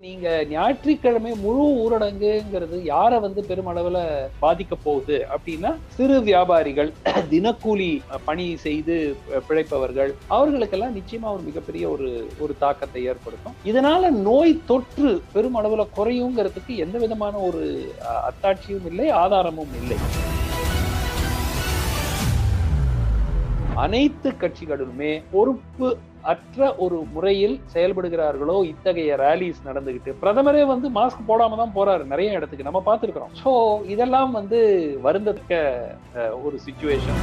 நீங்க ஞாயிற்றுக்கிழமை முழு ஊரடங்குங்கிறது யாரை வந்து பெருமளவுல பாதிக்க போகுது அப்படின்னா சிறு வியாபாரிகள் தினக்கூலி பணி செய்து பிழைப்பவர்கள் அவர்களுக்கெல்லாம் நிச்சயமா ஒரு மிகப்பெரிய ஒரு ஒரு தாக்கத்தை ஏற்படுத்தும். இதனால நோய் தொற்று பெருமளவுல குறையுங்கிறதுக்கு எந்த விதமான ஒரு அத்தாட்சியும் இல்லை ஆதாரமும் இல்லை. அனைத்து கட்சிகளுமே பொறுப்பு அற்ற ஒரு முறையில் செயல்படுகிறார்களோ இத்தகைய ரேலிஸ் நடந்துகிட்டு பிரதமரே வந்து மாஸ்க் போடாம தான் போறாரு நிறைய இடத்துக்கு நம்ம பார்த்துருக்கிறோம். ஸோ இதெல்லாம் வந்து வருந்ததுக்க ஒரு சுச்சுவேஷன்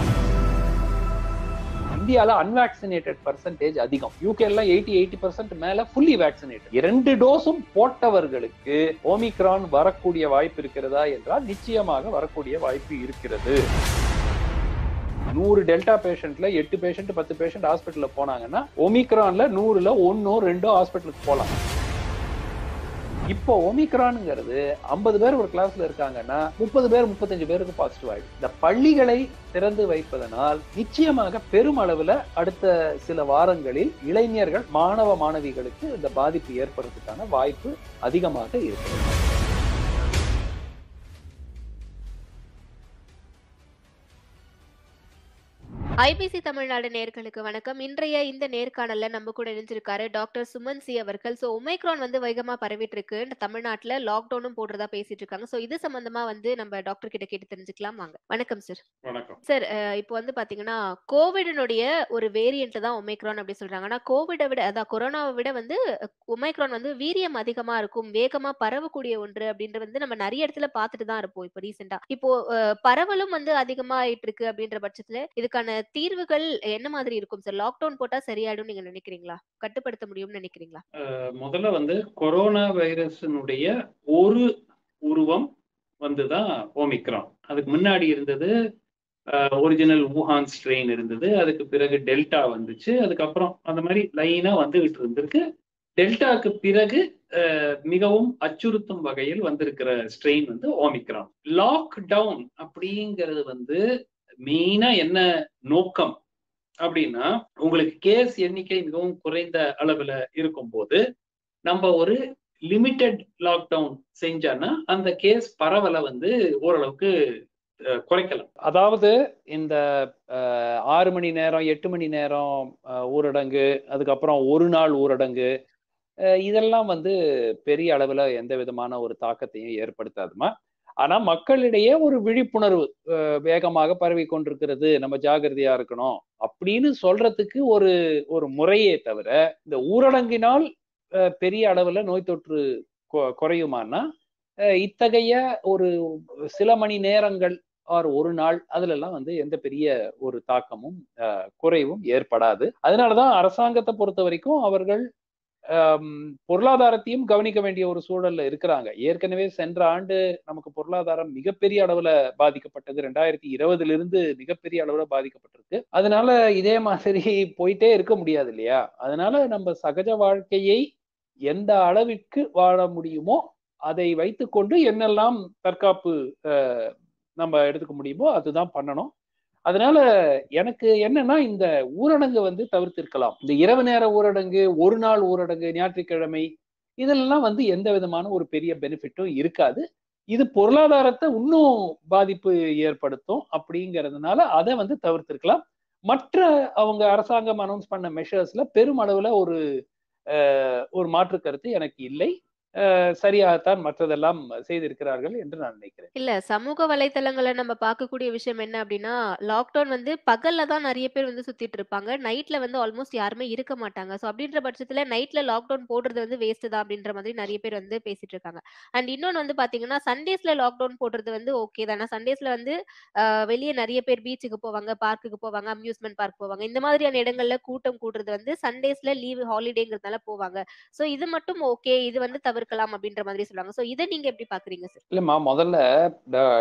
இந்தியால அன்வாக்சினேட்டட் பர்சன்டேஜ் அதிகம். யூகே எல்லாம் எயிட்டி எயிட்டி பர்சன்ட் மேல ஃபுல்லி வேக்சினேட்டட் இரண்டு டோஸும் போட்டவர்களுக்கு ஓமிக்ரான் வரக்கூடிய வாய்ப்பு இருக்கிறதா என்றால் நிச்சயமாக வரக்கூடிய வாய்ப்பு இருக்கிறது. நூறு டெல்டா பேஷண்ட்ல எட்டு பேஷண்ட் பத்து பேஷண்ட் ஹாஸ்பிட்டல்ல போனாங்கன்னா ஒமிக்ரான்ல நூறுல ஒன்னோ ரெண்டோ ஹாஸ்பிட்டலுக்கு போலாம். இப்போ ஒமிக்ரானுங்கிறது ஐம்பது பேர் ஒரு கிளாஸ்ல இருக்காங்கன்னா முப்பது பேர் முப்பத்தஞ்சு பேருக்கு பாசிட்டிவ் ஆயிடும். இந்த பள்ளிகளை திறந்து வைப்பதனால் நிச்சயமாக பெருமளவுல அடுத்த சில வாரங்களில் இளைஞர்கள் மாணவ மாணவிகளுக்கு இந்த பாதிப்பு ஏற்படுறதுக்கான வாய்ப்பு அதிகமாக இருக்கிறது ஐபிசி தமிழ்நாடு நேர்களுக்கு வணக்கம். இன்றைய இந்த நேர்காணல்ல நம்ம கூட இணைஞ்சிருக்காரு டாக்டர் சுமன் சி அவர்கள். சோ ஒமைக்ரான் வந்து வேகமா பரவிட்டு இருக்கு தமிழ்நாட்டுல லாக்டவுனும் போடுறதா பேசிட்டு இருக்காங்க சோ இது சம்பந்தமா வந்து நம்ம டாக்டர் கிட்ட கேட்டு தெரிஞ்சுக்கலாம் வாங்க. வணக்கம் சார் வணக்கம். சார் இப்போ வந்து பாத்தீங்கன்னா கோவிடினுடைய ஒரு வேரியன்ட் தான் ஒமைக்ரான் அப்படி சொல்றாங்க. ஆனா கோவிடை விட அதான் கொரோனாவை விட வந்து ஒமைக்ரான் வந்து வீரியம் அதிகமா இருக்கும் வேகமா பரவக்கூடிய ஒன்று அப்படின்ற வந்து நம்ம நிறைய இடத்துல பார்த்துட்டு தான் இருப்போம் இப்போ ரீசெண்டா இப்போ பரவலும் வந்து அதிகமா ஆயிட்டு இருக்கு அப்படின்ற பட்சத்துல இதுக்கான தீர்வுகள் என்ன மாதிரி இருக்கும்? சார் லாக்டவுன் போட்டா சரியாயிடும் நீங்க நினைக்கிறீங்களா? கட்டுப்படுத்த முடியும்னு நினைக்கிறீங்களா? முதல்ல வந்து கொரோனா வைரஸினுடைய ஒரு உருவம் வந்துதான் ஓமிக்ரான் அதுக்கு முன்னாடி இருந்தது ஒரிஜினல் ஊஹான் ஸ்ட்ரெயின் இருந்தது. அதுக்கு பிறகு டெல்டா வந்துச்சு. அதுக்கப்புறம் அந்த மாதிரி லைனா வந்துகிட்டு இருந்திருக்கு. டெல்டாக்கு பிறகு மிகவும் அச்சுறுத்தும் வகையில் வந்திருக்கிற ஸ்ட்ரெயின் வந்து ஓமிக்ரான் லாக்டவுன் அப்படிங்கிறது வந்து மெயினா என்ன நோக்கம் அப்படின்னா உங்களுக்கு கேஸ் எண்ணிக்கை மிகவும் குறைந்த அளவுல இருக்கும் போது நம்ம ஒரு லிமிட்டெட் லாக்டவுன் செஞ்சோன்னா அந்த கேஸ் பரவலை வந்து ஓரளவுக்கு குறைக்கலாம். அதாவது இந்த ஆறு மணி நேரம் எட்டு மணி நேரம் ஊரடங்கு அதுக்கப்புறம் ஒரு நாள் ஊரடங்கு இதெல்லாம் வந்து பெரிய அளவுல எந்த விதமான ஒரு தாக்கத்தையும் ஏற்படுத்தாதுமா? ஆனா மக்களிடையே ஒரு விழிப்புணர்வு வேகமாக பரவி கொண்டிருக்கிறது. நம்ம ஜாகிரதையா இருக்கணும் அப்படின்னு சொல்றதுக்கு ஒரு ஒரு முறையே தவிர இந்த ஊரடங்கினால் பெரிய அளவுல நோய் தொற்று குறையுமானா இத்தகைய ஒரு சில மணி நேரங்கள் ஆர் ஒரு நாள் அதுல எல்லாம் வந்து எந்த பெரிய ஒரு தாக்கமும் குறைவும் ஏற்படாது. அதனாலதான் அரசாங்கத்தை பொறுத்த வரைக்கும் அவர்கள் பொருளாதாரத்தையும் கவனிக்க வேண்டிய ஒரு சூழல்ல இருக்கிறாங்க. ஏற்கனவே சென்ற ஆண்டு நமக்கு பொருளாதாரம் மிகப்பெரிய அளவுல பாதிக்கப்பட்டது. ரெண்டாயிரத்தி இருபதுல இருந்து மிகப்பெரிய அளவுல பாதிக்கப்பட்டிருக்கு. அதனால இதே மாதிரி போயிட்டே இருக்க முடியாது இல்லையா? அதனால நம்ம சகஜ வாழ்க்கையை எந்த அளவிற்கு வாழ முடியுமோ அதை வைத்துக்கொண்டு என்னெல்லாம் தற்காப்பு நம்ம எடுத்துக்க முடியுமோ அதுதான் பண்ணணும். அதனால எனக்கு என்னன்னா இந்த ஊரடங்கு வந்து தவிர்த்திருக்கலாம். இந்த இரவு நேர ஊரடங்கு ஒரு நாள் ஊரடங்கு ஞாயிற்றுக்கிழமை இதெல்லாம் வந்து எந்த விதமான ஒரு பெரிய பெனிஃபிட்டும் இருக்காது. இது பொருளாதாரத்தை இன்னும் பாதிப்பு ஏற்படுத்தும் அப்படிங்கிறதுனால அதை வந்து தவிர்த்திருக்கலாம். மற்ற அவங்க அரசாங்கம் அனௌன்ஸ் பண்ண மெஷர்ஸ்ல பெருமளவுல ஒரு ஒரு மாற்று கருத்து எனக்கு இல்லை. சரியாகத்தான் மற்றதெல்லாம் செய்திருக்கிறார்கள் என்று நான் நினைக்கிறேன். இல்ல சமூக வலைதளங்களை நம்ம பார்க்கக்கூடிய விஷயம் என்ன அப்படின்னா லாக்டவுன் வந்து பகல்ல தான் நிறைய பேர் வந்து சுத்திட்டு இருப்பாங்க. நைட்ல வந்து ஆல்மோஸ்ட் யாருமே இருக்க மாட்டாங்க. ஸோ அப்படின்ற பட்சத்துல நைட்ல லாக்டவுன் போடுறது வந்து வேஸ்ட் தான் அப்படின்ற மாதிரி நிறைய பேர் வந்து பேசிட்டு இருக்காங்க. அண்ட் இன்னொன்னு வந்து பாத்தீங்கன்னா சண்டேஸ்ல லாக்டவுன் போடுறது வந்து ஓகே தானே. சண்டேஸ்ல வந்து வெளியே நிறைய பேர் பீச்சுக்கு போவாங்க பார்க்குக்கு போவாங்க அம்யூஸ்மெண்ட் பார்க் போவாங்க. இந்த மாதிரியான இடங்கள்ல கூட்டம் கூடுறது வந்து சண்டேஸ்ல லீவ் ஹாலிடேங்கிறதுனால போவாங்க. ஸோ இது மட்டும் ஓகே இது வந்து தவிர தவிர்க்கலாம் அப்படின்ற மாதிரி சொல்லுவாங்க. சோ இதை நீங்க எப்படி பாக்குறீங்க சார் இல்லம்மா முதல்ல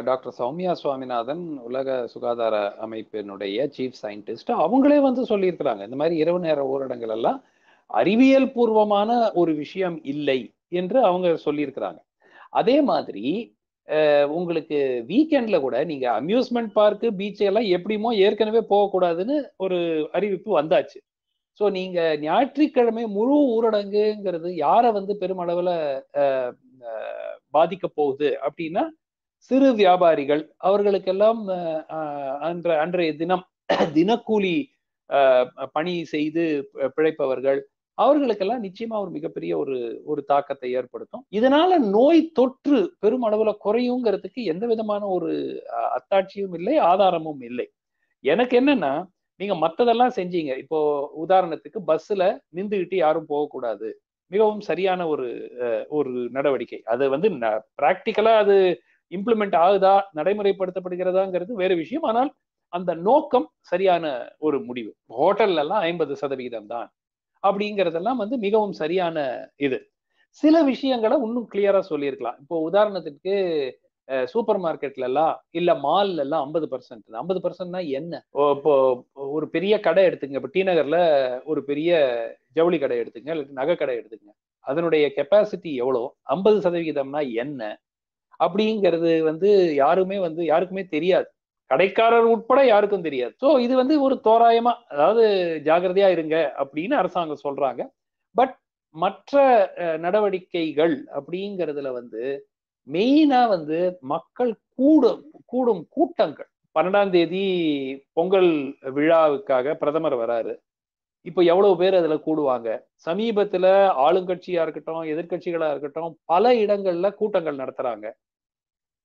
டாக்டர் சௌமியா சுவாமிநாதன் உலக சுகாதார அமைப்பினுடைய சீஃப் சயின்டிஸ்ட் அவங்களே வந்து சொல்லியிருக்கிறாங்க. இந்த மாதிரி இரவு நேர ஊரடங்கள் எல்லாம் அறிவியல் பூர்வமான ஒரு விஷயம் இல்லை என்று அவங்க சொல்லியிருக்கிறாங்க. அதே மாதிரி உங்களுக்கு வீக்கெண்ட்ல கூட நீங்க அம்யூஸ்மெண்ட் பார்க்கு பீச் எல்லாம் எப்படிமோ ஏற்கனவே போகக்கூடாதுன்னு ஒரு அறிவிப்பு வந்தாச்சு. ஸோ நீங்க ஞாயிற்றுக்கிழமை முழு ஊரடங்குங்கிறது யாரை வந்து பெருமளவுல பாதிக்க போகுது அப்படின்னா சிறு வியாபாரிகள். அவர்களுக்கெல்லாம் அன்ற அன்றைய தினம் தினக்கூலி பணி செய்து பிழைப்பவர்கள் அவர்களுக்கெல்லாம் நிச்சயமா ஒரு மிகப்பெரிய ஒரு ஒரு தாக்கத்தை ஏற்படுத்தும். இதனால நோய் தொற்று பெருமளவுல குறையுங்கிறதுக்கு எந்த விதமான ஒரு அத்தாட்சியும் இல்லை ஆதாரமும் இல்லை. எனக்கு என்னன்னா நீங்க மத்ததெல்லாம் செஞ்சீங்க. இப்போ உதாரணத்துக்கு பஸ்ல நின்றுகிட்டு யாரும் போகக்கூடாது. மிகவும் சரியான ஒரு ஒரு நடவடிக்கை. அது வந்து பிராக்டிக்கலா அது இம்ப்ளிமெண்ட் ஆகுதா நடைமுறைப்படுத்தப்படுகிறதாங்கிறது வேறு விஷயம். ஆனால் அந்த நோக்கம் சரியான ஒரு முடிவு. ஹோட்டல்ல எல்லாம் ஐம்பது சதவிகிதம் தான் அப்படிங்கிறதெல்லாம் வந்து மிகவும் சரியான இது. சில விஷயங்களை இன்னும் கிளியரா சொல்லியிருக்கலாம். இப்போ உதாரணத்துக்கு சூப்பர் மார்க்கெட்ல எல்லாம் இல்ல மால்ல எல்லாம் ஐம்பது பர்சன்ட் ஐம்பது பர்சன்ட்னா என்ன? இப்போ ஒரு பெரிய கடை எடுத்துங்க. இப்போ டி நகர்ல ஒரு பெரிய ஜவுளி கடை எடுத்துங்க இல்லை நகை கடை எடுத்துங்க. அதனுடைய கெப்பாசிட்டி எவ்வளோ? ஐம்பது சதவிகிதம்னா என்ன? அப்படிங்கிறது வந்து யாருமே வந்து யாருக்குமே தெரியாது. கடைக்காரர் உட்பட யாருக்கும் தெரியாது. ஸோ இது வந்து ஒரு தோராயமா அதாவது ஜாகிரதையா இருங்க அப்படின்னு அரசாங்கம் சொல்றாங்க. பட் மற்ற நடவடிக்கைகள் அப்படிங்கிறதுல வந்து மெயினா வந்து மக்கள் கூடும் கூடும் கூட்டங்கள். பன்னெண்டாம் தேதி பொங்கல் விழாவுக்காக பிரதமர் வராரு. இப்போ எவ்வளவு பேர் அதுல கூடுவாங்க? சமீபத்துல ஆளுங்கட்சியா இருக்கட்டும் எதிர்கட்சிகளா இருக்கட்டும் பல இடங்கள்ல கூட்டங்கள் நடத்துறாங்க.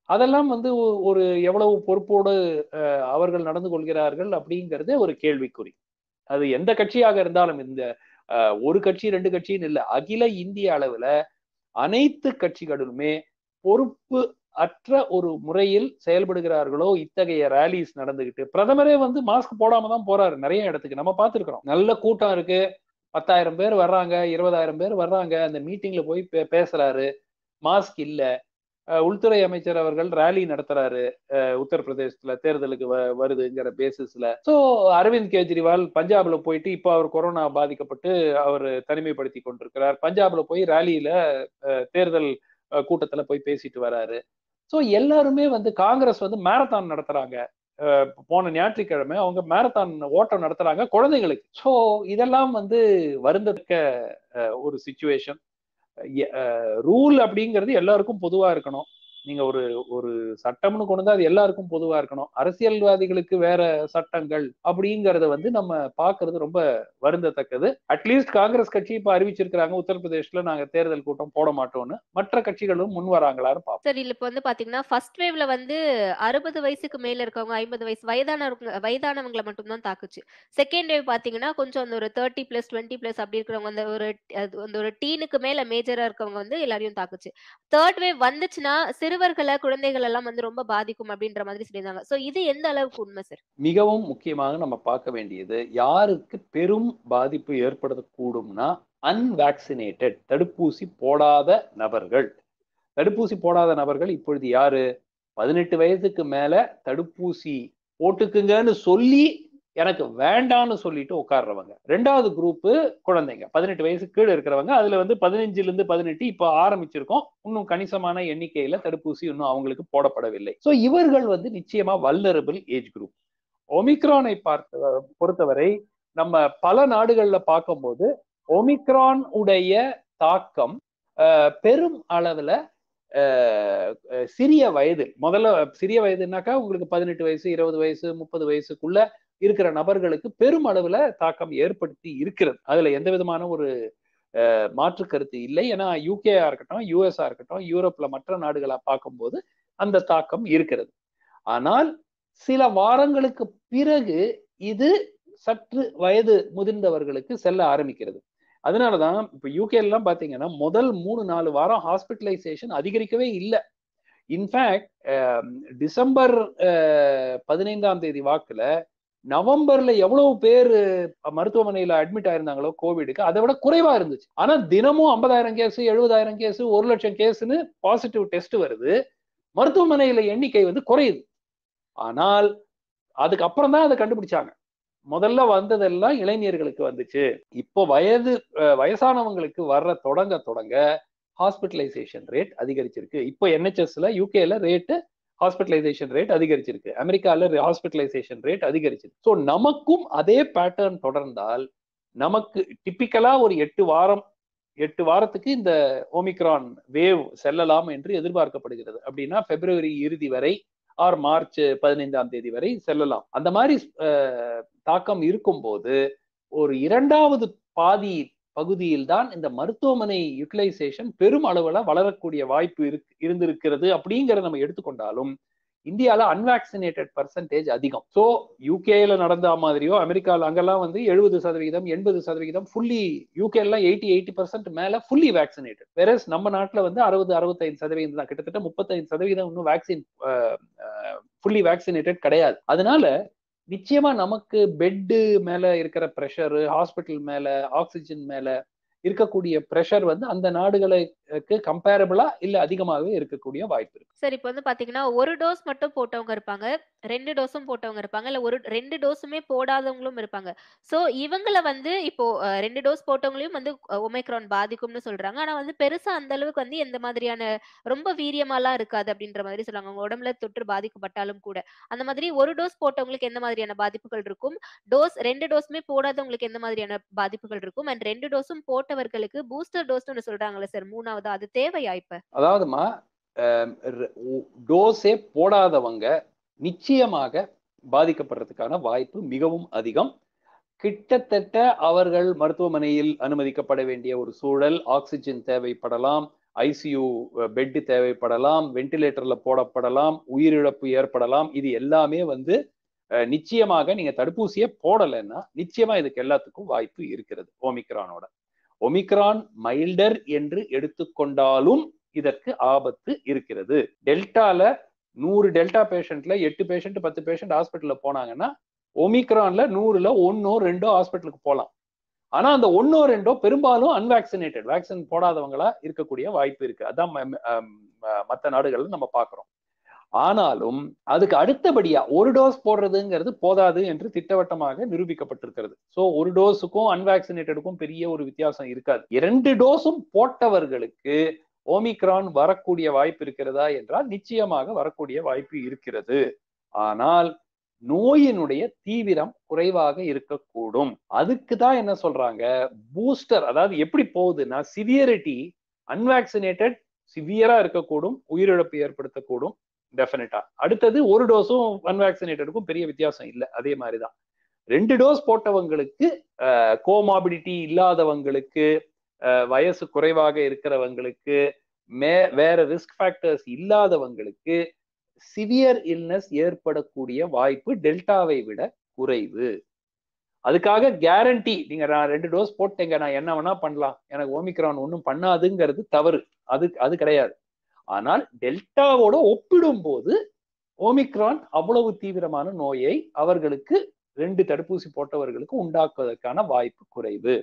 அதெல்லாம் வந்து ஒரு எவ்வளவு பொறுப்போடு அவர்கள் நடந்து கொள்கிறார்கள் அப்படிங்கிறது ஒரு கேள்விக்குறி. அது எந்த கட்சியாக இருந்தாலும் இந்த ஒரு கட்சி ரெண்டு கட்சின்னு இல்லை அகில இந்திய அளவுல அனைத்து கட்சிகளுமே பொறுப்பு அற்ற ஒரு முறையில் செயல்படுகிறார்களோ இத்தகைய ரேலிஸ் நடந்துகிட்டு பிரதமரே வந்து மாஸ்க் போடாம தான் போறாரு நிறைய இடத்துக்கு. நம்ம பார்த்துருக்கிறோம். நல்ல கூட்டம் இருக்கு. பத்தாயிரம் பேர் வர்றாங்க இருபதாயிரம் பேர் வர்றாங்க அந்த மீட்டிங்ல போய் பேசுறாரு. மாஸ்க் இல்ல. உள்துறை அமைச்சர் அவர்கள் ரேலி நடத்துறாரு. உத்தரப்பிரதேசத்துல தேர்தலுக்கு வருதுங்கிற பேசிஸ்ல சோ அரவிந்த் கெஜ்ரிவால் பஞ்சாப்ல போயிட்டு இப்போ அவர் கொரோனா பாதிக்கப்பட்டு அவர் தனிமைப்படுத்தி கொண்டிருக்கிறார். பஞ்சாப்ல போய் ரேலியில தேர்தல் கூட்டத்துல போய் பேசிட்டு வராரு. ஸோ எல்லாருமே வந்து காங்கிரஸ் வந்து மேரத்தான் நடத்துறாங்க. போன ஞாயிற்றுக்கிழமை அவங்க மேரத்தான் ஓட்டம் நடத்துறாங்க குழந்தைங்களுக்கு ஸோ இதெல்லாம் வந்து வருந்தத்தக்க ஒரு சுச்சுவேஷன் ரூல் அப்படிங்கிறது எல்லாருக்கும் பொதுவா இருக்கணும். நீங்க ஒரு ஒரு சட்டம்னு கொண்டு வந்து அது எல்லாருக்கும் பொதுவா இருக்கணும். அரசியல்வாதிகளுக்கு வேற சட்டங்கள் அப்படிங்கறத வந்து நம்ம பாக்குறது ரொம்ப வருந்தத்தக்கது. அட்லீஸ்ட் காங்கிரஸ் கட்சி இப்ப அறிவிச்சிருக்கிறாங்க உத்தரப்பிரதேஷ்ல நாங்க தேர்தல் கூட்டம் போட மாட்டோம்னு. மற்ற கட்சிகளும் முன் வராங்களான்னு பார்ப்போம். சரி இப்ப வந்து பாத்தீங்கன்னா ஃபர்ஸ்ட் வேவ்ல வந்து அறுபது வயசுக்கு மேல இருக்கவங்க ஐம்பது வயசு வயதானவங்க வயதானவங்களை மட்டும்தான் தாக்குச்சு. செகண்ட் வேவ் பாத்தீங்கன்னா கொஞ்சம் அந்த ஒரு தேர்ட்டி பிளஸ் டுவெண்ட்டி பிளஸ் அப்படி இருக்கிறவங்க அந்த ஒரு அந்த ஒரு டீனுக்கு மேல மேஜரா இருக்கவங்க வந்து எல்லாரையும் தாக்குச்சு. தேர்ட் வேவ் வந்துச்சுன்னா சிறு சிறுவர்களை குழந்தைகள் எல்லாம் வந்து ரொம்ப பாதிக்கும் அப்படின்ற மாதிரி சொல்லியிருந்தாங்க. சோ இது எந்த அளவுக்கு உண்மை சார் மிகவும் முக்கியமாக நம்ம பார்க்க வேண்டியது யாருக்கு பெரும் பாதிப்பு ஏற்படக்கூடும்னா அன்வேக்சினேட்டட் தடுப்பூசி போடாத நபர்கள். தடுப்பூசி போடாத நபர்கள் இப்பொழுது யாரு? பதினெட்டு வயதுக்கு மேல தடுப்பூசி போட்டுக்குங்கன்னு சொல்லி எனக்கு வேண்டான்னு சொல்லிட்டு உட்கார்றவங்க. ரெண்டாவது குரூப்பு குழந்தைங்க. பதினெட்டு வயசு கீழே இருக்கிறவங்க. அதுல வந்து பதினஞ்சுல இருந்து பதினெட்டு இப்போ ஆரம்பிச்சிருக்கோம். இன்னும் கணிசமான எண்ணிக்கையில தடுப்பூசி இன்னும் அவங்களுக்கு போடப்படவில்லை. ஸோ இவர்கள் வந்து நிச்சயமா வல்லரபிள் ஏஜ் குரூப் ஒமிக்ரானை பார்த்த பொறுத்தவரை நம்ம பல நாடுகள்ல பார்க்கும்போது ஒமிக்ரான் உடைய தாக்கம் பெரும் அளவுல சிறிய வயது முதல்ல சிறிய வயதுனாக்கா உங்களுக்கு பதினெட்டு வயசு இருபது வயசு முப்பது வயசுக்குள்ள இருக்கிற நபர்களுக்கு பெரும் அளவுல தாக்கம் ஏற்படுத்தி இருக்கிறது. அதுல எந்த விதமான ஒரு மாற்று கருத்து இல்லை. ஏன்னா யூகேயா இருக்கட்டும் யூஎஸ்ஆ இருக்கட்டும் யூரோப்ல மற்ற நாடுகளா பார்க்கும்போது அந்த தாக்கம் இருக்கிறது. ஆனால் சில வாரங்களுக்கு பிறகு இது சற்று வயது முதிர்ந்தவர்களுக்கு செல்ல ஆரம்பிக்கிறது. அதனாலதான் இப்ப யூகே எல்லாம் பாத்தீங்கன்னா முதல் மூணு நாலு வாரம் ஹாஸ்பிட்டலைசேஷன் அதிகரிக்கவே இல்லை. இன்ஃபேக்ட் டிசம்பர் பதினைந்தாம் தேதி வாக்குல நவம்பர்ல எவ்வளவு பேர் மருத்துவமனையில அட்மிட் ஆயிருந்தாங்களோ கோவிடுக்கு அதை விட குறைவா இருந்துச்சு. ஆனா தினமும் ஐம்பதாயிரம் கேஸ் எழுபதாயிரம் கேஸ் ஒரு லட்சம் கேஸ்னு பாசிட்டிவ் டெஸ்ட் வருது. மருத்துவமனையில எண்ணிக்கை வந்து குறையுது. ஆனால் அதுக்கப்புறம் தான் அதை கண்டுபிடிச்சாங்க. முதல்ல வந்ததெல்லாம் இளைஞர்களுக்கு வந்துச்சு. இப்போ வயது வயசானவங்களுக்கு வர்ற தொடங்க தொடங்க ஹாஸ்பிட்டலைசேஷன் ரேட் அதிகரிச்சிருக்கு. இப்போ என்ஹெச்எஸ்ல யூகேல ரேட்டு ஹாஸ்பிட்டலைசேஷன் ரேட் அதிகரிச்சிருக்கு. அமெரிக்காவில் ஹாஸ்பிட்டலைசேஷன் ரேட் அதிகரிச்சிருக்கு. ஸோ நமக்கும் அதே பேட்டர்ன் தொடர்ந்தால் நமக்கு டிப்பிக்கலா ஒரு எட்டு வாரம் எட்டு வாரத்துக்கு இந்த ஓமிக்ரான் வேவ் செல்லலாம் என்று எதிர்பார்க்கப்படுகிறது. அப்படின்னா பிப்ரவரி இறுதி வரை ஆர் மார்ச் பதினைந்தாம் தேதி வரை செல்லலாம். அந்த மாதிரி தாக்கம் இருக்கும்போது ஒரு இரண்டாவது பாதி பகுதியில் தான் இந்த மருத்துவமனை யூட்டிலைசேஷன் பெரும் அளவுல வளரக்கூடிய வாய்ப்பு இருக்கு இருந்திருக்கிறது அப்படிங்கிறத நம்ம எடுத்துக்கொண்டாலும் இந்தியால அன்வாக்சினேட்டட் பர்சன்டேஜ் அதிகம். ஸோ யூகேல நடந்த மாதிரியோ அமெரிக்காவில் அங்கெல்லாம் வந்து எழுபது சதவிகிதம் எண்பது சதவிகிதம் ஃபுல்லி யூகேலாம் எயிட்டி எயிட்டி பர்சன்ட் மேல ஃபுல்லி வேக்சினேட்டட் வேறஸ் நம்ம நாட்டில் வந்து அறுபது அறுபத்தைந்து சதவீதம் தான். கிட்டத்தட்ட முப்பத்தைந்து சதவீதம் இன்னும் வேக்சின் ஃபுல்லி வேக்சினேட்டட் கிடையாது. அதனால நிச்சயமா நமக்கு பெட்டு மேல இருக்கிற ப்ரெஷரு ஹாஸ்பிட்டல் மேல ஆக்சிஜன் மேல இருக்கக்கூடிய ப்ரெஷர் வந்து அந்த நாடுகளுக்கு கம்பேரபிளா இல்ல அதிகமாகவே இருக்கக்கூடிய வாய்ப்பு இருக்கு. சார் இப்போ வந்து பாத்தீங்கன்னா ஒரு டோஸ் மட்டும் போட்டவங்க இருப்பாங்க ரெண்டு டோஸும் போட்டவங்க இருப்பாங்க இல்ல ஒரு ரெண்டு டோஸுமே போடாதவங்களும் இருப்பாங்க. சோ இவங்கள வந்து இப்போ ரெண்டு டோஸ் போட்டவங்களையும் வந்து ஒமைக்ரான் பாதிக்கும்னு சொல்றாங்க. ஆனா வந்து பெருசா அந்த அளவுக்கு வந்து எந்த மாதிரியான ரொம்ப வீரியமாலாம் இருக்காது அப்படின்ற மாதிரி சொல்றாங்க. அவங்க உடம்புல தொற்று பாதிக்கப்பட்டாலும் கூட. அந்த மாதிரி ஒரு டோஸ் போட்டவங்களுக்கு எந்த மாதிரியான பாதிப்புகள் இருக்கும்? டோஸ் ரெண்டு டோஸுமே போடாதவங்களுக்கு எந்த மாதிரியான பாதிப்புகள் இருக்கும்? அண்ட் ரெண்டு டோஸும் போட்டு போட்டவர்களுக்கு பூஸ்டர் டோஸ்னு சொல்றாங்கல்ல சார் மூணாவது. அது தேவையா இப்ப? அதாவதுமா டோஸே போடாதவங்க நிச்சயமாக பாதிக்கப்படுறதுக்கான வாய்ப்பு மிகவும் அதிகம். கிட்டத்தட்ட அவர்கள் மருத்துவமனையில் அனுமதிக்கப்பட வேண்டிய ஒரு சூழல் ஆக்சிஜன் தேவைப்படலாம் ஐசியூ பெட் தேவைப்படலாம் வென்டிலேட்டர்ல போடப்படலாம் உயிரிழப்பு ஏற்படலாம் இது எல்லாமே வந்து நிச்சயமாக நீங்க தடுப்பூசியே போடலைன்னா நிச்சயமா இதுக்கு எல்லாத்துக்கும் வாய்ப்பு இருக்கிறது ஓமிக்ரானோட. ஒமிக்ரான் மைல்டர் என்று எடுத்துக்கொண்டாலும் இதற்கு ஆபத்து இருக்கிறது. டெல்டால நூறு டெல்டா பேஷண்ட்ல எட்டு பேஷண்ட் பத்து பேஷண்ட் ஹாஸ்பிட்டல்ல போனாங்கன்னா ஒமிக்ரான்ல நூறுல ஒன்னோ ரெண்டோ ஹாஸ்பிட்டலுக்கு போகலாம் ஆனா அந்த ஒன்னோ ரெண்டோ பெரும்பாலும் அன்வாக்சினேட்டட் வேக்சின் போடாதவங்களா இருக்கக்கூடிய வாய்ப்பு இருக்கு. அதான் மற்ற நாடுகள்ல நம்ம பாக்குறோம் ஆனாலும் அதுக்கு அடுத்தபடியா ஒரு டோஸ் போடுறதுங்கிறது போதாது என்று திட்டவட்டமாக நிரூபிக்கப்பட்டிருக்கிறது. சோ ஒரு டோஸுக்கும் அன்வாக்சினேட்டடுக்கும் பெரிய ஒரு வித்தியாசம் இருக்காது. இரண்டு டோஸும் போட்டவர்களுக்கு ஓமிக்ரான் வரக்கூடிய வாய்ப்பு இருக்கிறதா என்றால் நிச்சயமாக வரக்கூடிய வாய்ப்பு இருக்கிறது. ஆனால் நோயினுடைய தீவிரம் குறைவாக இருக்கக்கூடும். அதுக்கு தான் என்ன சொல்றாங்க? பூஸ்டர் அதாவது எப்படி போகுதுன்னா சிவியரிட்டி அன்வாக்சினேட்டட் சிவியரா இருக்கக்கூடும் உயிரிழப்பு ஏற்படுத்தக்கூடும். டெஃபினட்டா அடுத்தது ஒரு டோஸும் அன்வாக்சினேட்டடுக்கும் பெரிய வித்தியாசம் இல்லை. அதே மாதிரிதான். ரெண்டு டோஸ் போட்டவங்களுக்கு கோமாபிடிட்டி இல்லாதவங்களுக்கு வயசு குறைவாக இருக்கிறவங்களுக்கு மே வேற ரிஸ்க் ஃபேக்டர்ஸ் இல்லாதவங்களுக்கு சிவியர் இல்னஸ் ஏற்படக்கூடிய வாய்ப்பு டெல்டாவை விட குறைவு. அதுக்காக கேரண்டி நீங்க நான் ரெண்டு டோஸ் போட்டேங்க நான் என்ன வேணா பண்ணலாம். எனக்கு ஓமிக்ரான் ஒன்றும் பண்ணாதுங்கிறது தவறு. அது அது கிடையாது. ஆனால் டெல்டாவோட ஒப்பிடும் போது ஓமிக்ரான் அவ்வளவு தீவிரமான நோயை அவர்களுக்கு ரெண்டு தடுப்பூசி போட்டவர்களுக்கு உண்டாக்குவதற்கான வாய்ப்பு குறைவு.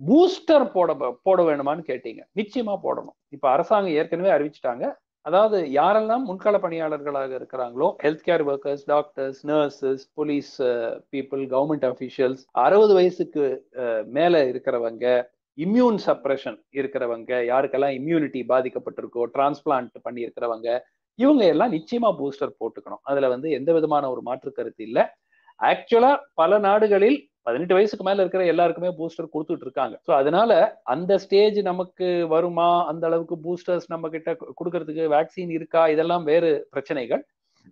பூஸ்டர் போட போட வேணுமான்னு கேட்டீங்க. நிச்சயமா போடணும். இப்ப அரசாங்கம் ஏற்கனவே அறிவிச்சிட்டாங்க. அதாவது யாரெல்லாம் முன்கள பணியாளர்களாக இருக்கிறாங்களோ health care workers doctors nurses police people government officials அறுபது வயசுக்கு uh, மேல இருக்கிறவங்க இம்யூன் சப்ரஷன் இருக்கிறவங்க யாருக்கெல்லாம் இம்யூனிட்டி பாதிக்கப்பட்டிருக்கோ டிரான்ஸ்பிளான்ட் பண்ணியிருக்கிறவங்க இவங்க எல்லாம் நிச்சயமா பூஸ்டர் போட்டுக்கணும். அதுல வந்து எந்த விதமான ஒரு மாற்று கருத்து இல்லை. ஆக்சுவலா பல நாடுகளில் பதினெட்டு வயசுக்கு மேல இருக்கிற எல்லாருக்குமே பூஸ்டர் கொடுத்துட்டு இருக்காங்க. ஸோ அதனால அந்த ஸ்டேஜ் நமக்கு வருமா? அந்த அளவுக்கு பூஸ்டர்ஸ் நம்ம கிட்ட கொடுக்கறதுக்கு வேக்சின் இருக்கா? இதெல்லாம் வேறு பிரச்சனைகள்.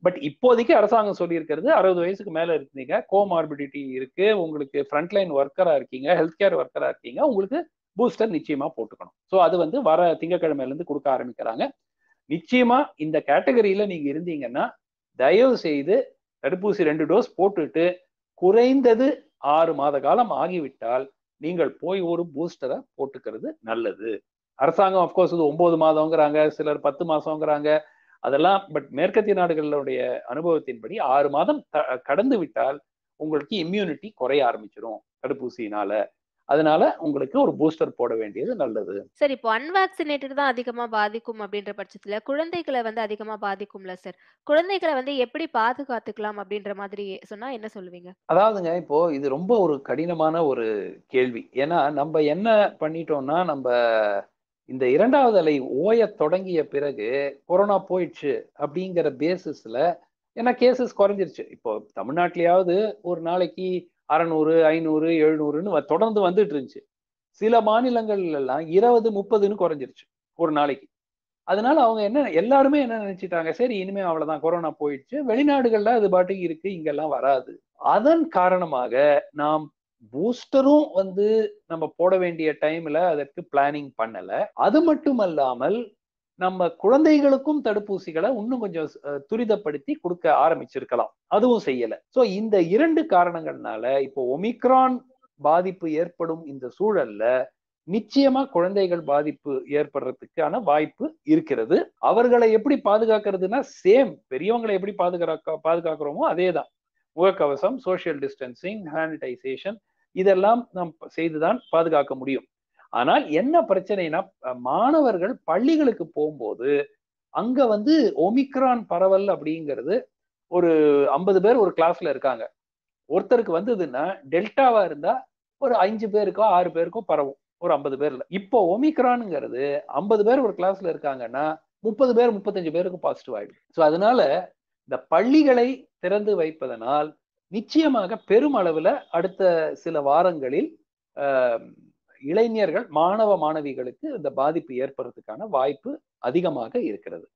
பட் இப்போதைக்கு அரசாங்கம் சொல்லியிருக்கிறது அறுபது வயசுக்கு மேல இருக்கீங்க கோமார்பிடிட்டி இருக்கு உங்களுக்கு ஃப்ரண்ட்லைன் ஒர்க்கரா இருக்கீங்க ஹெல்த் கேர் ஒர்க்கரா இருக்கீங்க உங்களுக்கு பூஸ்டர் நிச்சயமா போட்டுக்கணும். ஸோ அது வந்து வர திங்கக்கிழமையில இருந்து கொடுக்க ஆரம்பிக்கிறாங்க. நிச்சயமா இந்த கேட்டகரியில நீங்க இருந்தீங்கன்னா தயவு செய்து தடுப்பூசி ரெண்டு டோஸ் போட்டுட்டு குறைந்தது ஆறு மாத காலம் ஆகிவிட்டால் நீங்கள் போய் ஒரு பூஸ்டரை போட்டுக்கிறது நல்லது. அரசாங்கம் அப்கோர்ஸ் இது ஒன்பது மாதங்கிறாங்க சிலர் பத்து மாசங்கிறாங்க அதெல்லாம் பட் மேற்கத்திய நாடுகளுடைய அனுபவத்தின்படி ஆறு மாதம் கடந்து விட்டால் உங்களுக்கு இம்யூனிட்டி குறைய ஆரம்பிச்சிடும் தடுப்பூசியினால. அதனால உங்களுக்கு ஒரு பூஸ்டர் போட வேண்டியது நல்லது. சார் இப்போ அன்வாக்சினேட்டட் தான் அதிகமா பாதிக்கும் அப்படின்ற பட்சத்துல குழந்தைகளை வந்து அதிகமா பாதிக்கும்ல சார் குழந்தைகளை வந்து எப்படி பாதுகாத்துக்கலாம் அப்படின்ற மாதிரி சொன்னா என்ன சொல்லுவீங்க? அதாவதுங்க இப்போ இது ரொம்ப ஒரு கடினமான ஒரு கேள்வி. ஏன்னா நம்ம என்ன பண்ணிட்டோம்னா நம்ம இந்த இரண்டாவது அலை ஓய தொடங்கிய பிறகு கொரோனா போயிடுச்சு அப்படிங்கிற பேசிஸ்ல ஏன்னா கேசஸ் குறைஞ்சிருச்சு. இப்போ தமிழ்நாட்டிலேயாவது ஒரு நாளைக்கு அறநூறு ஐநூறு எழுநூறுன்னு தொடர்ந்து வந்துட்டு இருந்துச்சு. சில மாநிலங்கள்ல எல்லாம் இருபது முப்பதுன்னு குறைஞ்சிருச்சு ஒரு நாளைக்கு. அதனால அவங்க என்ன எல்லாருமே என்ன நினைச்சிட்டாங்க? சரி இனிமே அவ்வளவுதான் கொரோனா போயிடுச்சு. வெளிநாடுகள்ல அது பாட்டுக்கு இருக்கு இங்கெல்லாம் வராது. அதன் காரணமாக நாம் பூஸ்டரும் வந்து நம்ம போட வேண்டிய டைம்ல அதற்கு பிளானிங் பண்ணல. அது மட்டுமல்லாமல் நம்ம குழந்தைகளுக்கும் தடுப்பூசிகளை இன்னும் கொஞ்சம் துரிதப்படுத்தி கொடுக்க ஆரம்பிச்சிருக்கலாம். அதுவும் செய்யல. சோ இந்த இரண்டு காரணங்கள்னால இப்போ ஒமிக்ரான் பாதிப்பு ஏற்படும் இந்த சூழல்ல நிச்சயமா குழந்தைகள் பாதிப்பு ஏற்படுறதுக்கான வாய்ப்பு இருக்கிறது. அவர்களை எப்படி பாதுகாக்கிறதுனா சேம் பெரியவங்களை எப்படி பாதுகாக்க பாதுகாக்கிறோமோ அதே தான் முகக்கவசம் சோஷியல் டிஸ்டன்சிங் சானிடைசேஷன் இதெல்லாம் நாம் செய்துதான் பாதுகாக்க முடியும். ஆனால் என்ன பிரச்சனைனா மாணவர்கள் பள்ளிகளுக்கு போகும்போது அங்க வந்து ஒமிக்ரான் பரவல் அப்படிங்கிறது ஒரு ஐம்பது பேர் ஒரு கிளாஸ்ல இருக்காங்க. ஒருத்தருக்கு வந்ததுன்னா டெல்டாவா இருந்தா ஒரு அஞ்சு பேருக்கோ ஆறு பேருக்கோ பரவும் ஒரு ஐம்பது பேர்ல. இப்போ ஒமிக்ரானுங்கிறது ஐம்பது பேர் ஒரு கிளாஸ்ல இருக்காங்கன்னா முப்பது பேர் முப்பத்தஞ்சு பேருக்கு பாசிட்டிவ் ஆயிடுது ஸோ அதனால இந்த பள்ளிகளை திறந்து வைப்பதனால் நிச்சயமாக பெருமளவுல அடுத்த சில வாரங்களில் ஆஹ், இளைஞர்கள் மாணவ மாணவிகளுக்கு இந்த பாதிப்பு ஏற்படுறதுக்கான வாய்ப்பு அதிகமாக இருக்கிறது.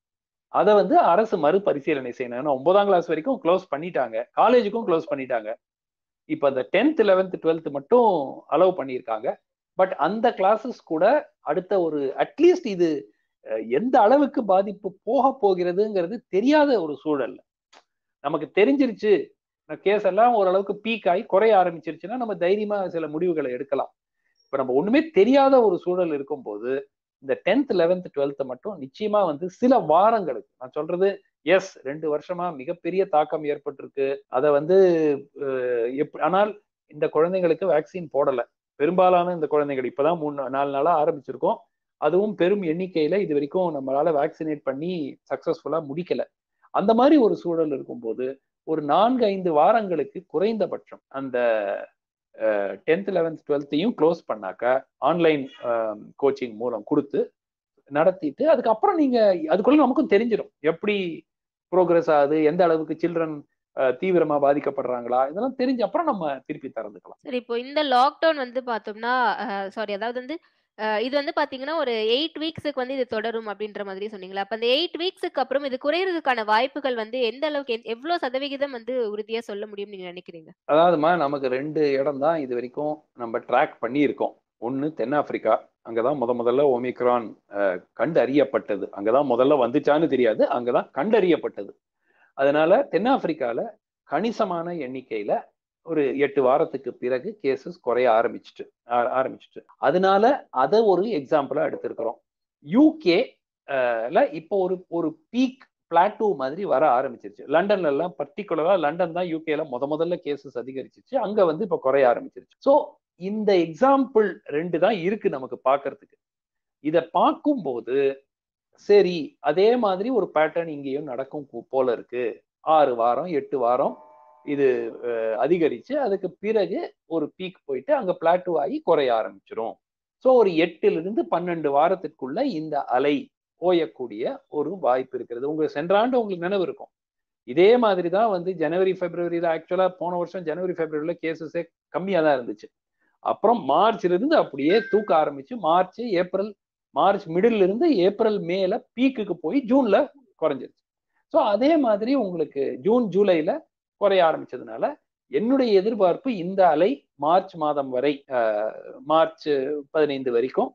அதை வந்து அரசு மறுபரிசீலனை செய்யணும். ஒன்பதாம் கிளாஸ் வரைக்கும் க்ளோஸ் பண்ணிட்டாங்க. காலேஜுக்கும் க்ளோஸ் பண்ணிட்டாங்க. இப்போ அந்த டென்த் லெவன்த் டுவெல்த் மட்டும் அலோவ் பண்ணியிருக்காங்க. பட் அந்த கிளாஸஸ் கூட அடுத்த ஒரு அட்லீஸ்ட் இது எந்த அளவுக்கு பாதிப்பு போக போகிறதுங்கிறது தெரியாத ஒரு சூழல்ல. நமக்கு தெரிஞ்சிருச்சு கேஸ் எல்லாம் ஓரளவுக்கு பீக் ஆகி குறைய ஆரம்பிச்சிருச்சுன்னா நம்ம தைரியமா சில முடிவுகளை எடுக்கலாம். இப்ப நம்ம ஒண்ணுமே தெரியாத ஒரு சூழல் இருக்கும்போது இந்த டென்த் லெவன்த் டுவெல்த் மட்டும் நிச்சயமா வந்து சில வாரங்களுக்கு நான் சொல்றது எஸ் ரெண்டு வருஷமா மிகப்பெரிய தாக்கம் ஏற்பட்டிருக்கு. அதை வந்து எப் ஆனால் இந்த குழந்தைங்களுக்கு வேக்சின் போடல. பெரும்பாலான இந்த குழந்தைகள் இப்பதான் மூணு நாலு நாளா ஆரம்பிச்சிருக்கோம். அதுவும் பெரும் எண்ணிக்கையில இது வரைக்கும் நம்மளால வேக்சினேட் பண்ணி சக்சஸ்ஃபுல்லா முடிக்கல. அந்த மாதிரி ஒரு சூழல் இருக்கும்போது ஒரு நான்கு ஐந்து வாரங்களுக்கு குறைந்தபட்சம் அந்த டென்த் லெவன்த் டுவெல்த்தையும் க்ளோஸ் பண்ணாக்கா ஆன்லைன் கோச்சிங் மூலம் கொடுத்து நடத்திட்டு அதுக்கப்புறம் நீங்க அதுக்குள்ள நமக்கும் தெரிஞ்சிடும் எப்படி ப்ரோக்ரஸ் ஆகுது எந்த அளவுக்கு சில்ட்ரன் தீவிரமா பாதிக்கப்படுறாங்களா இதெல்லாம் தெரிஞ்ச அப்புறம் நம்ம திருப்பி திறந்துக்கலாம். சரி இப்போ இந்த லாக்டவுன் வந்து பார்த்தோம்னா சாரி அதாவது வந்து இது வந்து பாத்தீங்கன்னா ஒரு எயிட் வீக்ஸுக்கு வந்து இது தொடரும் அப்படின்ற மாதிரி சொன்னீங்களா? அப்ப அந்த எயிட் வீக்ஸுக்கு அப்புறம் இது குறையறதுக்கான வாய்ப்புகள் வந்து எந்த அளவுக்கு எவ்வளவு சதவிகிதம் வந்து உறுதியா சொல்ல முடியும் நீங்க நினைக்கிறீங்க? அதாவதுமா நமக்கு ரெண்டு இடம் தான் இது வரைக்கும் நம்ம ட்ராக் பண்ணியிருக்கோம். ஒன்று தென்னாப்பிரிக்கா. அங்கதான் முத முதல்ல ஒமிக்ரான் அஹ், கண்டறியப்பட்டது. அங்கதான் முதல்ல வந்துச்சான்னு தெரியாது. அங்கதான் கண்டறியப்பட்டது. அதனால தென்னாப்பிரிக்கால கணிசமான எண்ணிக்கையில ஒரு எட்டு வாரத்துக்கு பிறகு கேசஸ் குறைய ஆரம்பிச்சிட்டு ஆ- ஆரம்பிச்சிட்டு. அதனால அதை ஒரு எக்ஸாம்பிளா எடுத்திருக்கிறோம். யூகே இப்போ ஒரு ஒரு பீக் பிளாட்டூ மாதிரி வர ஆரம்பிச்சிருச்சு. லண்டன்ல எல்லாம் பர்டிகுலரா லண்டன் தான் யூகேல முத முதல்ல கேசஸ் அதிகரிச்சிச்சு. அங்க வந்து இப்போ குறைய ஆரம்பிச்சிருச்சு. ஸோ இந்த எக்ஸாம்பிள் ரெண்டு தான் இருக்கு நமக்கு பார்க்கறதுக்கு. இதை பார்க்கும்போது சரி அதே மாதிரி ஒரு பேட்டர்ன் இங்கேயும் நடக்கும் போல இருக்கு. ஆறு வாரம் எட்டு வாரம் இது அதிகரித்து அதிகரிச்சு அதுக்கு பிறகு ஒரு பீக் போயிட்டு அங்க பிளாட்டூ ஆகி குறைய ஆரம்பிச்சிடும் ஸோ ஒரு எட்டிலிருந்து பன்னெண்டு வாரத்திற்குள்ள இந்த அலை ஓயக்கூடிய ஒரு வாய்ப்பு இருக்கிறது. உங்களுக்கு சென்ற ஆண்டு உங்களுக்கு நினைவு இருக்கும். இதே மாதிரி தான் வந்து ஜனவரி ஃபெப்ரவரி தான் ஆக்சுவலாக போன வருஷம் ஜனவரி பிப்ரவரியில் கேசஸே கம்மியாக தான் இருந்துச்சு. அப்புறம் மார்ச்லேருந்து அப்படியே தூக்க ஆரம்பிச்சு மார்ச் ஏப்ரல் மார்ச் மிடில் இருந்து ஏப்ரல் மேல பீக்குக்கு போய் ஜூன்ல குறைஞ்சிருச்சு. ஸோ அதே மாதிரி உங்களுக்கு ஜூன் ஜூலைல குறைய ஆரம்பிச்சதுனால என்னுடைய எதிர்பார்ப்பு இந்த அலை மார்ச் மாதம் வரை மார்ச் பதினைந்து வரைக்கும்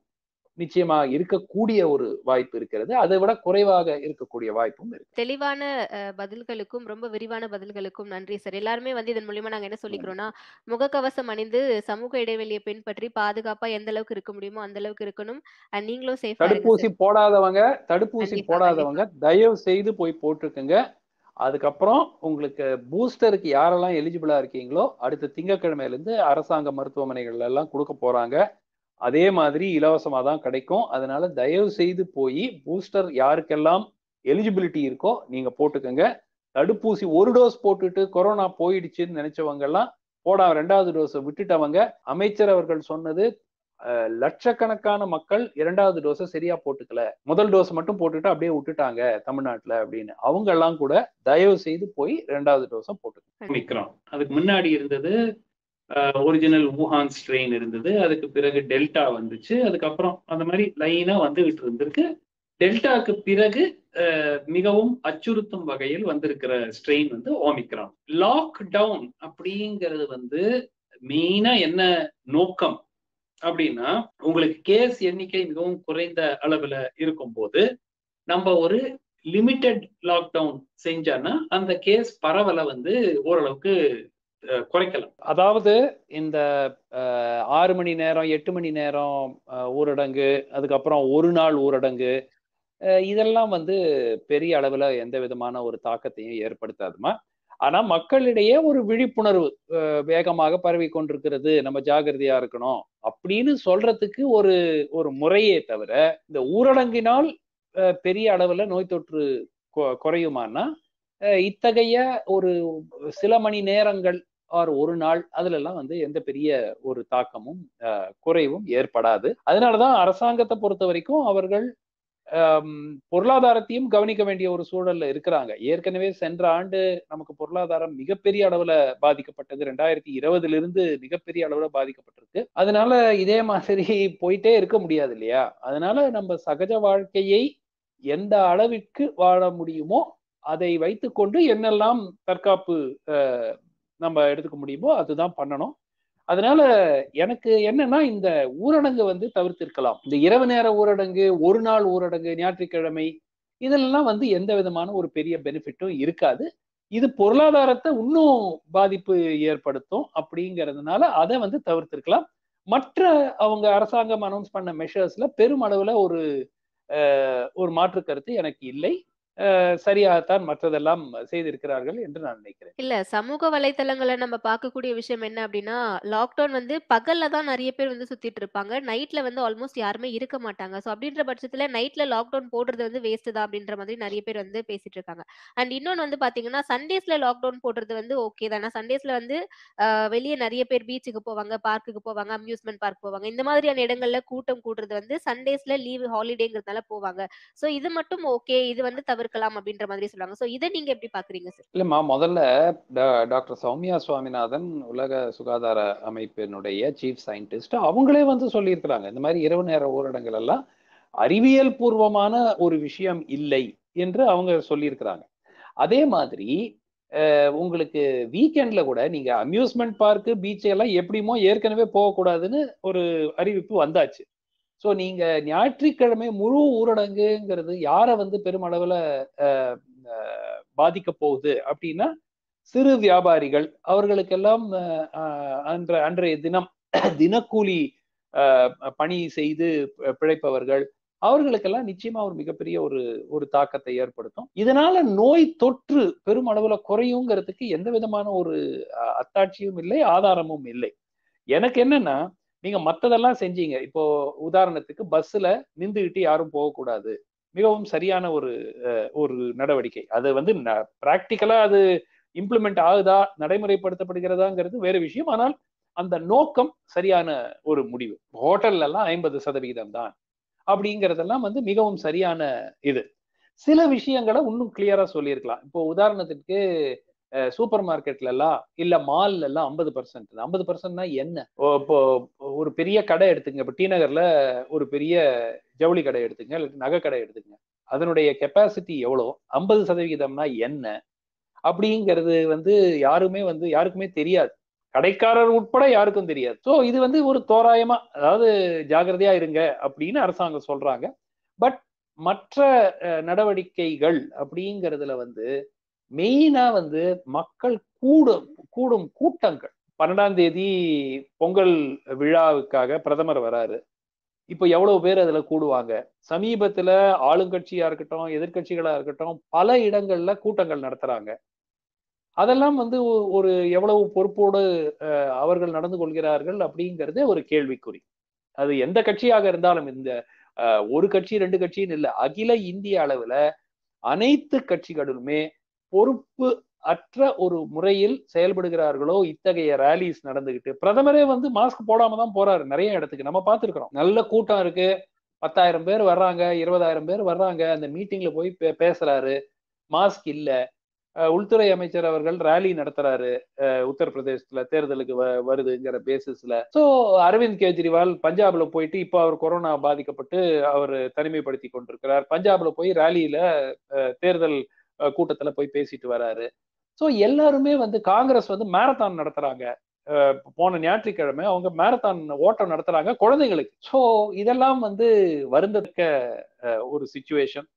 நிச்சயமா இருக்கக்கூடிய ஒரு வாய்ப்பு இருக்கிறது. அதை விட குறைவாக இருக்கக்கூடிய வாய்ப்பும் இருக்கு. தெளிவான பதில்களுக்கும் ரொம்ப விரிவான பதில்களுக்கும் நன்றி சார். எல்லாருமே வந்து இதன் மூலியமா நாங்க என்ன சொல்லிக்கிறோம்னா முகக்கவசம் அணிந்து சமூக இடைவெளியை பின்பற்றி பாதுகாப்பா எந்த அளவுக்கு இருக்க முடியுமோ அந்த அளவுக்கு இருக்கணும். நீங்களும் சேஃபா தடுப்பூசி போடாதவங்க தடுப்பூசி போடாதவங்க தயவு செய்து போய் போட்டுருக்குங்க. அதுக்கப்புறம் உங்களுக்கு பூஸ்டருக்கு யாரெல்லாம் எலிஜிபிளா இருக்கீங்களோ அடுத்த திங்கக்கிழமையிலேருந்து அரசாங்க மருத்துவமனைகள் எல்லாம் கொடுக்க போறாங்க. அதே மாதிரி இலவசமாக தான் கிடைக்கும். அதனால தயவு செய்து போய் பூஸ்டர் யாருக்கெல்லாம் எலிஜிபிலிட்டி இருக்கோ நீங்க போட்டுக்கோங்க. தடுப்பூசி ஒரு டோஸ் போட்டுட்டு கொரோனா போயிடுச்சுன்னு நினைச்சவங்க எல்லாம் போடா ரெண்டாவது டோஸை விட்டுட்டவங்க. அமைச்சர் அவர்கள் சொன்னது லட்சக்கணக்கான மக்கள் இரண்டாவது டோஸை சரியா போட்டுக்கல. முதல் டோஸ் மட்டும் போட்டுட்டு அப்படியே விட்டுட்டாங்க தமிழ்நாட்டுல அப்படின்னு. அவங்க எல்லாம் கூட தயவு செய்து போய் ரெண்டாவது டோஸை போட்டுக்கோங்க. ஒமிக்ரான் அதுக்கு முன்னாடி இருந்தது ஒரிஜினல் ஊஹான் ஸ்ட்ரெயின் இருந்தது. அதுக்கு பிறகு டெல்டா வந்துச்சு. அதுக்கப்புறம் அந்த மாதிரி லைனா வந்துகிட்டு இருந்திருக்கு டெல்டாக்கு பிறகு மிகவும் அச்சுறுத்தும் வகையில் வந்திருக்கிற ஸ்ட்ரெயின் வந்து ஓமிக்ரான் லாக்டவுன் அப்படிங்கிறது வந்து மெயினா என்ன நோக்கம்? அப்படின்னா உங்களுக்கு கேஸ் எண்ணிக்கை மிகவும் குறைந்த அளவுல இருக்கும் போது நம்ம ஒரு லிமிட்டெட் லாக்டவுன் செஞ்சோன்னா அந்த கேஸ் பரவலை வந்து ஓரளவுக்கு குறைக்கலாம். அதாவது இந்த ஆறு மணி நேரம் எட்டு மணி நேரம் ஊரடங்கு அதுக்கப்புறம் ஒரு நாள் ஊரடங்கு இதெல்லாம் வந்து பெரிய அளவில் எந்த விதமான ஒரு தாக்கத்தையும் ஏற்படுத்தாதுமா? ஆனா மக்களிடையே ஒரு விழிப்புணர்வு வேகமாக பரவி கொண்டிருக்கிறது. நம்ம ஜாகிரதையா இருக்கணும் அப்படின்னு சொல்றதுக்கு ஒரு ஒரு முறையே தவிர இந்த ஊரடங்கினால் பெரிய அளவுல நோய் தொற்று குறையுமானா இத்தகைய ஒரு சில மணி நேரங்கள் ஆர் ஒரு நாள் அதுல எல்லாம் வந்து எந்த பெரிய ஒரு தாக்கமும் குறைவும் ஏற்படாது. அதனாலதான் அரசாங்கத்தை பொறுத்த வரைக்கும் அவர்கள் பொருளாதாரத்தையும் கவனிக்க வேண்டிய ஒரு சூழல்ல இருக்கிறாங்க. ஏற்கனவே சென்ற ஆண்டு நமக்கு பொருளாதாரம் மிகப்பெரிய அளவுல பாதிக்கப்பட்டது. ரெண்டாயிரத்தி இருபதுல இருந்து மிகப்பெரிய அளவுல பாதிக்கப்பட்டிருக்கு. அதனால இதே மாதிரி போயிட்டே இருக்க முடியாது இல்லையா? அதனால நம்ம சகஜ வாழ்க்கையை எந்த அளவிற்கு வாழ முடியுமோ அதை வைத்துக்கொண்டு என்னெல்லாம் தற்காப்பு நம்ம எடுத்துக்க முடியுமோ அதுதான் பண்ணணும். அதனால எனக்கு என்னன்னா இந்த ஊரடங்கு வந்து தவிர்த்திருக்கலாம். இந்த இரவு நேர ஊரடங்கு ஒரு நாள் ஊரடங்கு ஞாயிற்றுக்கிழமை இதெல்லாம் வந்து எந்த விதமான ஒரு பெரிய பெனிஃபிட்டும் இருக்காது. இது பொருளாதாரத்தை இன்னும் பாதிப்பு ஏற்படுத்தும் அப்படிங்கிறதுனால அதை வந்து தவிர்த்திருக்கலாம். மற்ற அவங்க அரசாங்கம் அனௌன்ஸ் பண்ண மெஷர்ஸ்ல பெருமளவுல ஒரு ஒரு மாற்று கருத்து எனக்கு இல்லை. சரியாகத்தான் மற்றதெல்லாம் செய்திருக்கிறார்கள் என்று நான் நினைக்கிறேன். இல்ல சமூக வலைத்தளங்களை நம்ம பார்க்கக்கூடிய விஷயம் என்ன அப்படின்னா லாக்டவுன் வந்து பகல்ல தான் நிறைய பேர் வந்து சுத்திட்டு இருப்பாங்க. நைட்ல வந்து ஆல்மோஸ்ட் யாருமே இருக்க மாட்டாங்க. ஸோ அப்படின்ற பட்சத்துல நைட்ல லாக்டவுன் போடுறது வந்து வேஸ்ட் தான் அப்படின்ற மாதிரி நிறைய பேர் வந்து பேசிட்டு இருக்காங்க. அண்ட் இன்னொன்னு வந்து பாத்தீங்கன்னா சண்டேஸ்ல லாக்டவுன் போடுறது வந்து ஓகே தான். சண்டேஸ்ல வந்து வெளியே நிறைய பேர் பீச்சுக்கு போவாங்க பார்க்குக்கு போவாங்க அம்யூஸ்மெண்ட் பார்க் போவாங்க. இந்த மாதிரியான இடங்கள்ல கூட்டம் கூடுறது வந்து சண்டேஸ்ல லீவ் ஹாலிடேங்கிறதுனால போவாங்க. ஸோ இது மட்டும் ஓகே இது வந்து இருக்கலாம் அப்படின்ற மாதிரி சொல்றாங்க சோ இதை நீங்க எப்படி பாக்குறீங்க சார் இல்லம்மா முதல்ல டாக்டர் சௌமியா சுவாமிநாதன் உலக சுகாதார அமைப்பினுடைய சீஃப் சயின்டிஸ்ட் அவங்களே வந்து சொல்லியிருக்கிறாங்க. இந்த மாதிரி இரவு நேர ஊரடங்கள் எல்லாம் அறிவியல் பூர்வமான ஒரு விஷயம் இல்லை என்று அவங்க சொல்லியிருக்கிறாங்க. அதே மாதிரி உங்களுக்கு வீக்கெண்ட்ல கூட நீங்க அம்யூஸ்மெண்ட் பார்க்கு பீச் எல்லாம் எப்படிமோ ஏற்கனவே போகக்கூடாதுன்னு ஒரு அறிவிப்பு வந்தாச்சு. ஸோ நீங்க ஞாயிற்றுக்கிழமை முழு ஊரடங்குங்கிறது யாரை வந்து பெருமளவுல பாதிக்க போகுது அப்படின்னா சிறு வியாபாரிகள். அவர்களுக்கெல்லாம் அன்ற அன்றைய தினம் தினக்கூலி பணி செய்து பிழைப்பவர்கள் அவர்களுக்கெல்லாம் நிச்சயமா ஒரு மிகப்பெரிய ஒரு ஒரு தாக்கத்தை ஏற்படுத்தும். இதனால நோய் தொற்று பெருமளவுல குறையுங்கிறதுக்கு எந்த விதமான ஒரு அத்தாட்சியும் இல்லை ஆதாரமும் இல்லை. எனக்கு என்னன்னா நீங்க மத்ததெல்லாம் செஞ்சீங்க. இப்போ உதாரணத்துக்கு பஸ்ல நின்றுகிட்டு யாரும் போகக்கூடாது. மிகவும் சரியான ஒரு ஒரு நடவடிக்கை. அது வந்து பிராக்டிக்கலா அது இம்ப்ளிமெண்ட் ஆகுதா நடைமுறைப்படுத்தப்படுகிறதாங்கிறது வேறு விஷயம். ஆனால் அந்த நோக்கம் சரியான ஒரு முடிவு. ஹோட்டல்ல எல்லாம் ஐம்பது சதவிகிதம் தான் அப்படிங்கிறதெல்லாம் வந்து மிகவும் சரியான இது. சில விஷயங்களை இன்னும் கிளியரா சொல்லியிருக்கலாம். இப்போ உதாரணத்துக்கு சூப்பர் மார்க்கெட்ல எல்லாம் இல்ல மால்ல எல்லாம் ஐம்பது பர்சன்ட் ஐம்பது பர்சன்ட்னா என்ன? இப்போ ஒரு பெரிய கடை எடுத்துங்க இப்போ டி நகர்ல ஒரு பெரிய ஜவுளி கடை எடுத்துங்க இல்லை நகை கடை எடுத்துங்க அதனுடைய கெப்பாசிட்டி எவ்வளோ? ஐம்பது சதவிகிதம்னா என்ன? அப்படிங்கிறது வந்து யாருமே வந்து யாருக்குமே தெரியாது. கடைக்காரர் உட்பட யாருக்கும் தெரியாது. ஸோ இது வந்து ஒரு தோராயமா அதாவது ஜாகிரதையா இருங்க அப்படின்னு அரசாங்கம் சொல்றாங்க. பட் மற்ற நடவடிக்கைகள் அப்படிங்கிறதுல வந்து மெயினா வந்து மக்கள் கூடும் கூடும் கூட்டங்கள். பன்னெண்டாம் தேதி பொங்கல் விழாவுக்காக பிரதமர் வராரு. இப்போ எவ்வளவு பேர் அதுல கூடுவாங்க? சமீபத்துல ஆளுங்கட்சியா இருக்கட்டும் எதிர்கட்சிகளா இருக்கட்டும் பல இடங்கள்ல கூட்டங்கள் நடத்துறாங்க. அதெல்லாம் வந்து ஒரு எவ்வளவு பொறுப்போடு அவர்கள் நடந்து கொள்கிறார்கள் அப்படிங்கிறதே ஒரு கேள்விக்குறி. அது எந்த கட்சியாக இருந்தாலும் இந்த ஒரு கட்சி ரெண்டு கட்சின்னு இல்லை அகில இந்திய அளவுல அனைத்து கட்சிகளுமே பொறுப்பு அற்ற ஒரு முறையில் செயல்படுகிறார்களோ இத்தகைய ரேலிஸ் நடந்துகிட்டு பிரதமரே வந்து மாஸ்க் போடாம தான் போறாரு நிறைய இடத்துக்கு. நம்ம பார்த்துருக்கிறோம். நல்ல கூட்டம் இருக்கு. பத்தாயிரம் பேர் வர்றாங்க இருபதாயிரம் பேர் வர்றாங்க. அந்த மீட்டிங்ல போய் பேசுறாரு. மாஸ்க் இல்ல. உள்துறை அமைச்சர் அவர்கள் ரேலி நடத்துறாரு. உத்தரப்பிரதேசத்துல தேர்தலுக்கு வருதுங்கிற பேசிஸ்ல சோ அரவிந்த் கெஜ்ரிவால் பஞ்சாப்ல போயிட்டு இப்போ அவர் கொரோனா பாதிக்கப்பட்டு அவர் தனிமைப்படுத்தி கொண்டிருக்கிறார். பஞ்சாப்ல போய் ரேலியில தேர்தல் கூட்டத்துல போய் பேசிட்டு வராரு. சோ எல்லாருமே வந்து காங்கிரஸ் வந்து மேரத்தான் நடத்துறாங்க. போன ஞாயிற்றுக்கிழமை அவங்க மேரத்தான் ஓட்டம் நடத்துறாங்க குழந்தைங்களுக்கு ஸோ இதெல்லாம் வந்து வருந்தத்தக்க ஒரு சுச்சுவேஷன்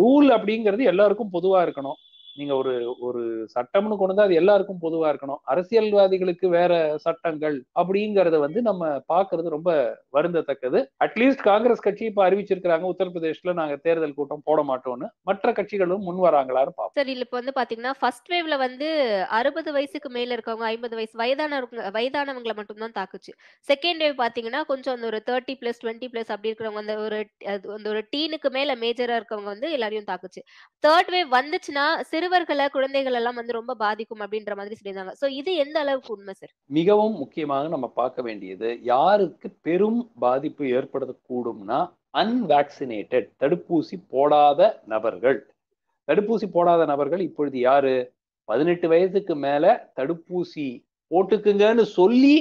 ரூல் அப்படிங்கிறது எல்லாருக்கும் பொதுவா இருக்கணும். நீங்க ஒரு ஒரு சட்டம்னு கொண்டு அது எல்லாருக்கும் பொதுவா இருக்கணும். அரசியல்வாதிகளுக்கு வேற சட்டங்கள் அப்படிங்கறத வந்து நம்ம பாக்குறது ரொம்ப வருந்தத்தக்கது. அட்லீஸ்ட் காங்கிரஸ் கட்சி இப்ப அறிவிச்சிருக்கிறாங்க உத்தரப்பிரதேஷ்ல நாங்க தேர்தல் கூட்டம் போட மாட்டோம்னு. மற்ற கட்சிகளும் முன் வராங்களான்னு பார்ப்போம் சரி இப்ப வந்து பாத்தீங்கன்னா ஃபர்ஸ்ட் வேவ்ல வந்து அறுபது வயசுக்கு மேல இருக்கவங்க ஐம்பது வயசு வயதான வயதானவங்களை மட்டும்தான் தாக்குச்சு. செகண்ட் வேவ் பாத்தீங்கன்னா கொஞ்சம் அந்த ஒரு தேர்ட்டி பிளஸ் டுவெண்ட்டி பிளஸ் அப்படி இருக்கிறவங்க அந்த ஒரு அந்த ஒரு டீனுக்கு மேல மேஜரா இருக்கவங்க வந்து எல்லாரையும் தாக்குச்சு. தேர்ட் வேவ் வந்துச்சுன்னா சிறுவர்களை குழந்தைகள் எல்லாம் வந்து ரொம்ப பாதிக்கும் அப்படின்ற மாதிரி சொல்லியிருந்தாங்க. சோ இது எந்த அளவுக்கு உண்மை சார் மிகவும் முக்கியமாக நம்ம பார்க்க வேண்டியது யாருக்கு பெரும் பாதிப்பு ஏற்படக்கூடும்னா அன்வேக்சினேட்டட் தடுப்பூசி போடாத நபர்கள். தடுப்பூசி போடாத நபர்கள் இப்பொழுது யாரு? பதினெட்டு வயதுக்கு மேல தடுப்பூசி போட்டுக்குங்கன்னு சொல்லி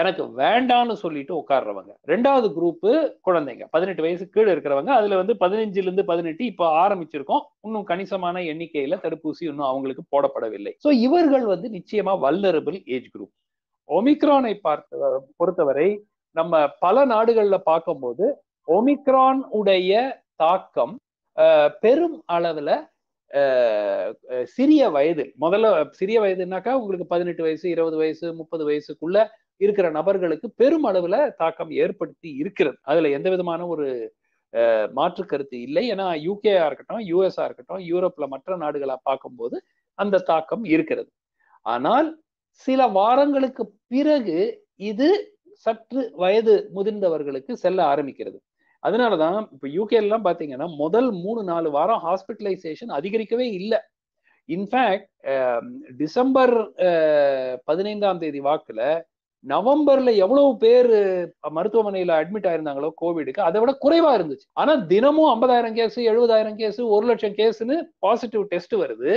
எனக்கு வேண்டான்னு சொல்லிட்டு உட்கார்றவங்க. ரெண்டாவது குரூப்பு குழந்தைங்க. பதினெட்டு வயசு கீழே இருக்கிறவங்க. அதுல வந்து பதினஞ்சுல இருந்து பதினெட்டு இப்போ ஆரம்பிச்சிருக்கோம். இன்னும் கணிசமான எண்ணிக்கையில தடுப்பூசி இன்னும் அவங்களுக்கு போடப்படவில்லை. ஸோ இவர்கள் வந்து நிச்சயமா வல்லரபிள் ஏஜ் குரூப் ஒமிக்ரானை பார்த்த பொறுத்தவரை நம்ம பல நாடுகள்ல பார்க்கும்போது ஒமிக்ரான் உடைய தாக்கம் பெரும் அளவுல சிறிய வயது முதல்ல சிறிய வயதுனாக்கா உங்களுக்கு பதினெட்டு வயசு இருபது வயசு முப்பது வயசுக்குள்ள இருக்கிற நபர்களுக்கு பெரும் அளவுல தாக்கம் ஏற்படுத்தி இருக்கிறது. அதுல எந்த விதமான ஒரு மாற்று கருத்து இல்லை. ஏன்னா யூகேயா இருக்கட்டும் யூஎஸ்ஆ இருக்கட்டும் யூரோப்ல மற்ற நாடுகளா பார்க்கும்போது அந்த தாக்கம் இருக்கிறது. ஆனால் சில வாரங்களுக்கு பிறகு இது சற்று வயது முதிர்ந்தவர்களுக்கு செல்ல ஆரம்பிக்கிறது. அதனாலதான் இப்ப யூகேலாம் பாத்தீங்கன்னா முதல் மூணு நாலு வாரம் ஹாஸ்பிட்டலைசேஷன் அதிகரிக்கவே இல்லை. இன்ஃபேக்ட் டிசம்பர் பதினைந்தாம் தேதி வாக்குல நவம்பர்ல எவ்வளவு பேர் மருத்துவமனையில அட்மிட் ஆயிருந்தாங்களோ கோவிடுக்கு அதை விட குறைவா இருந்துச்சு. ஆனா தினமும் ஐம்பதாயிரம் கேஸ் எழுபதாயிரம் கேஸ் ஒரு லட்சம் கேஸ்னு பாசிட்டிவ் டெஸ்ட் வருது.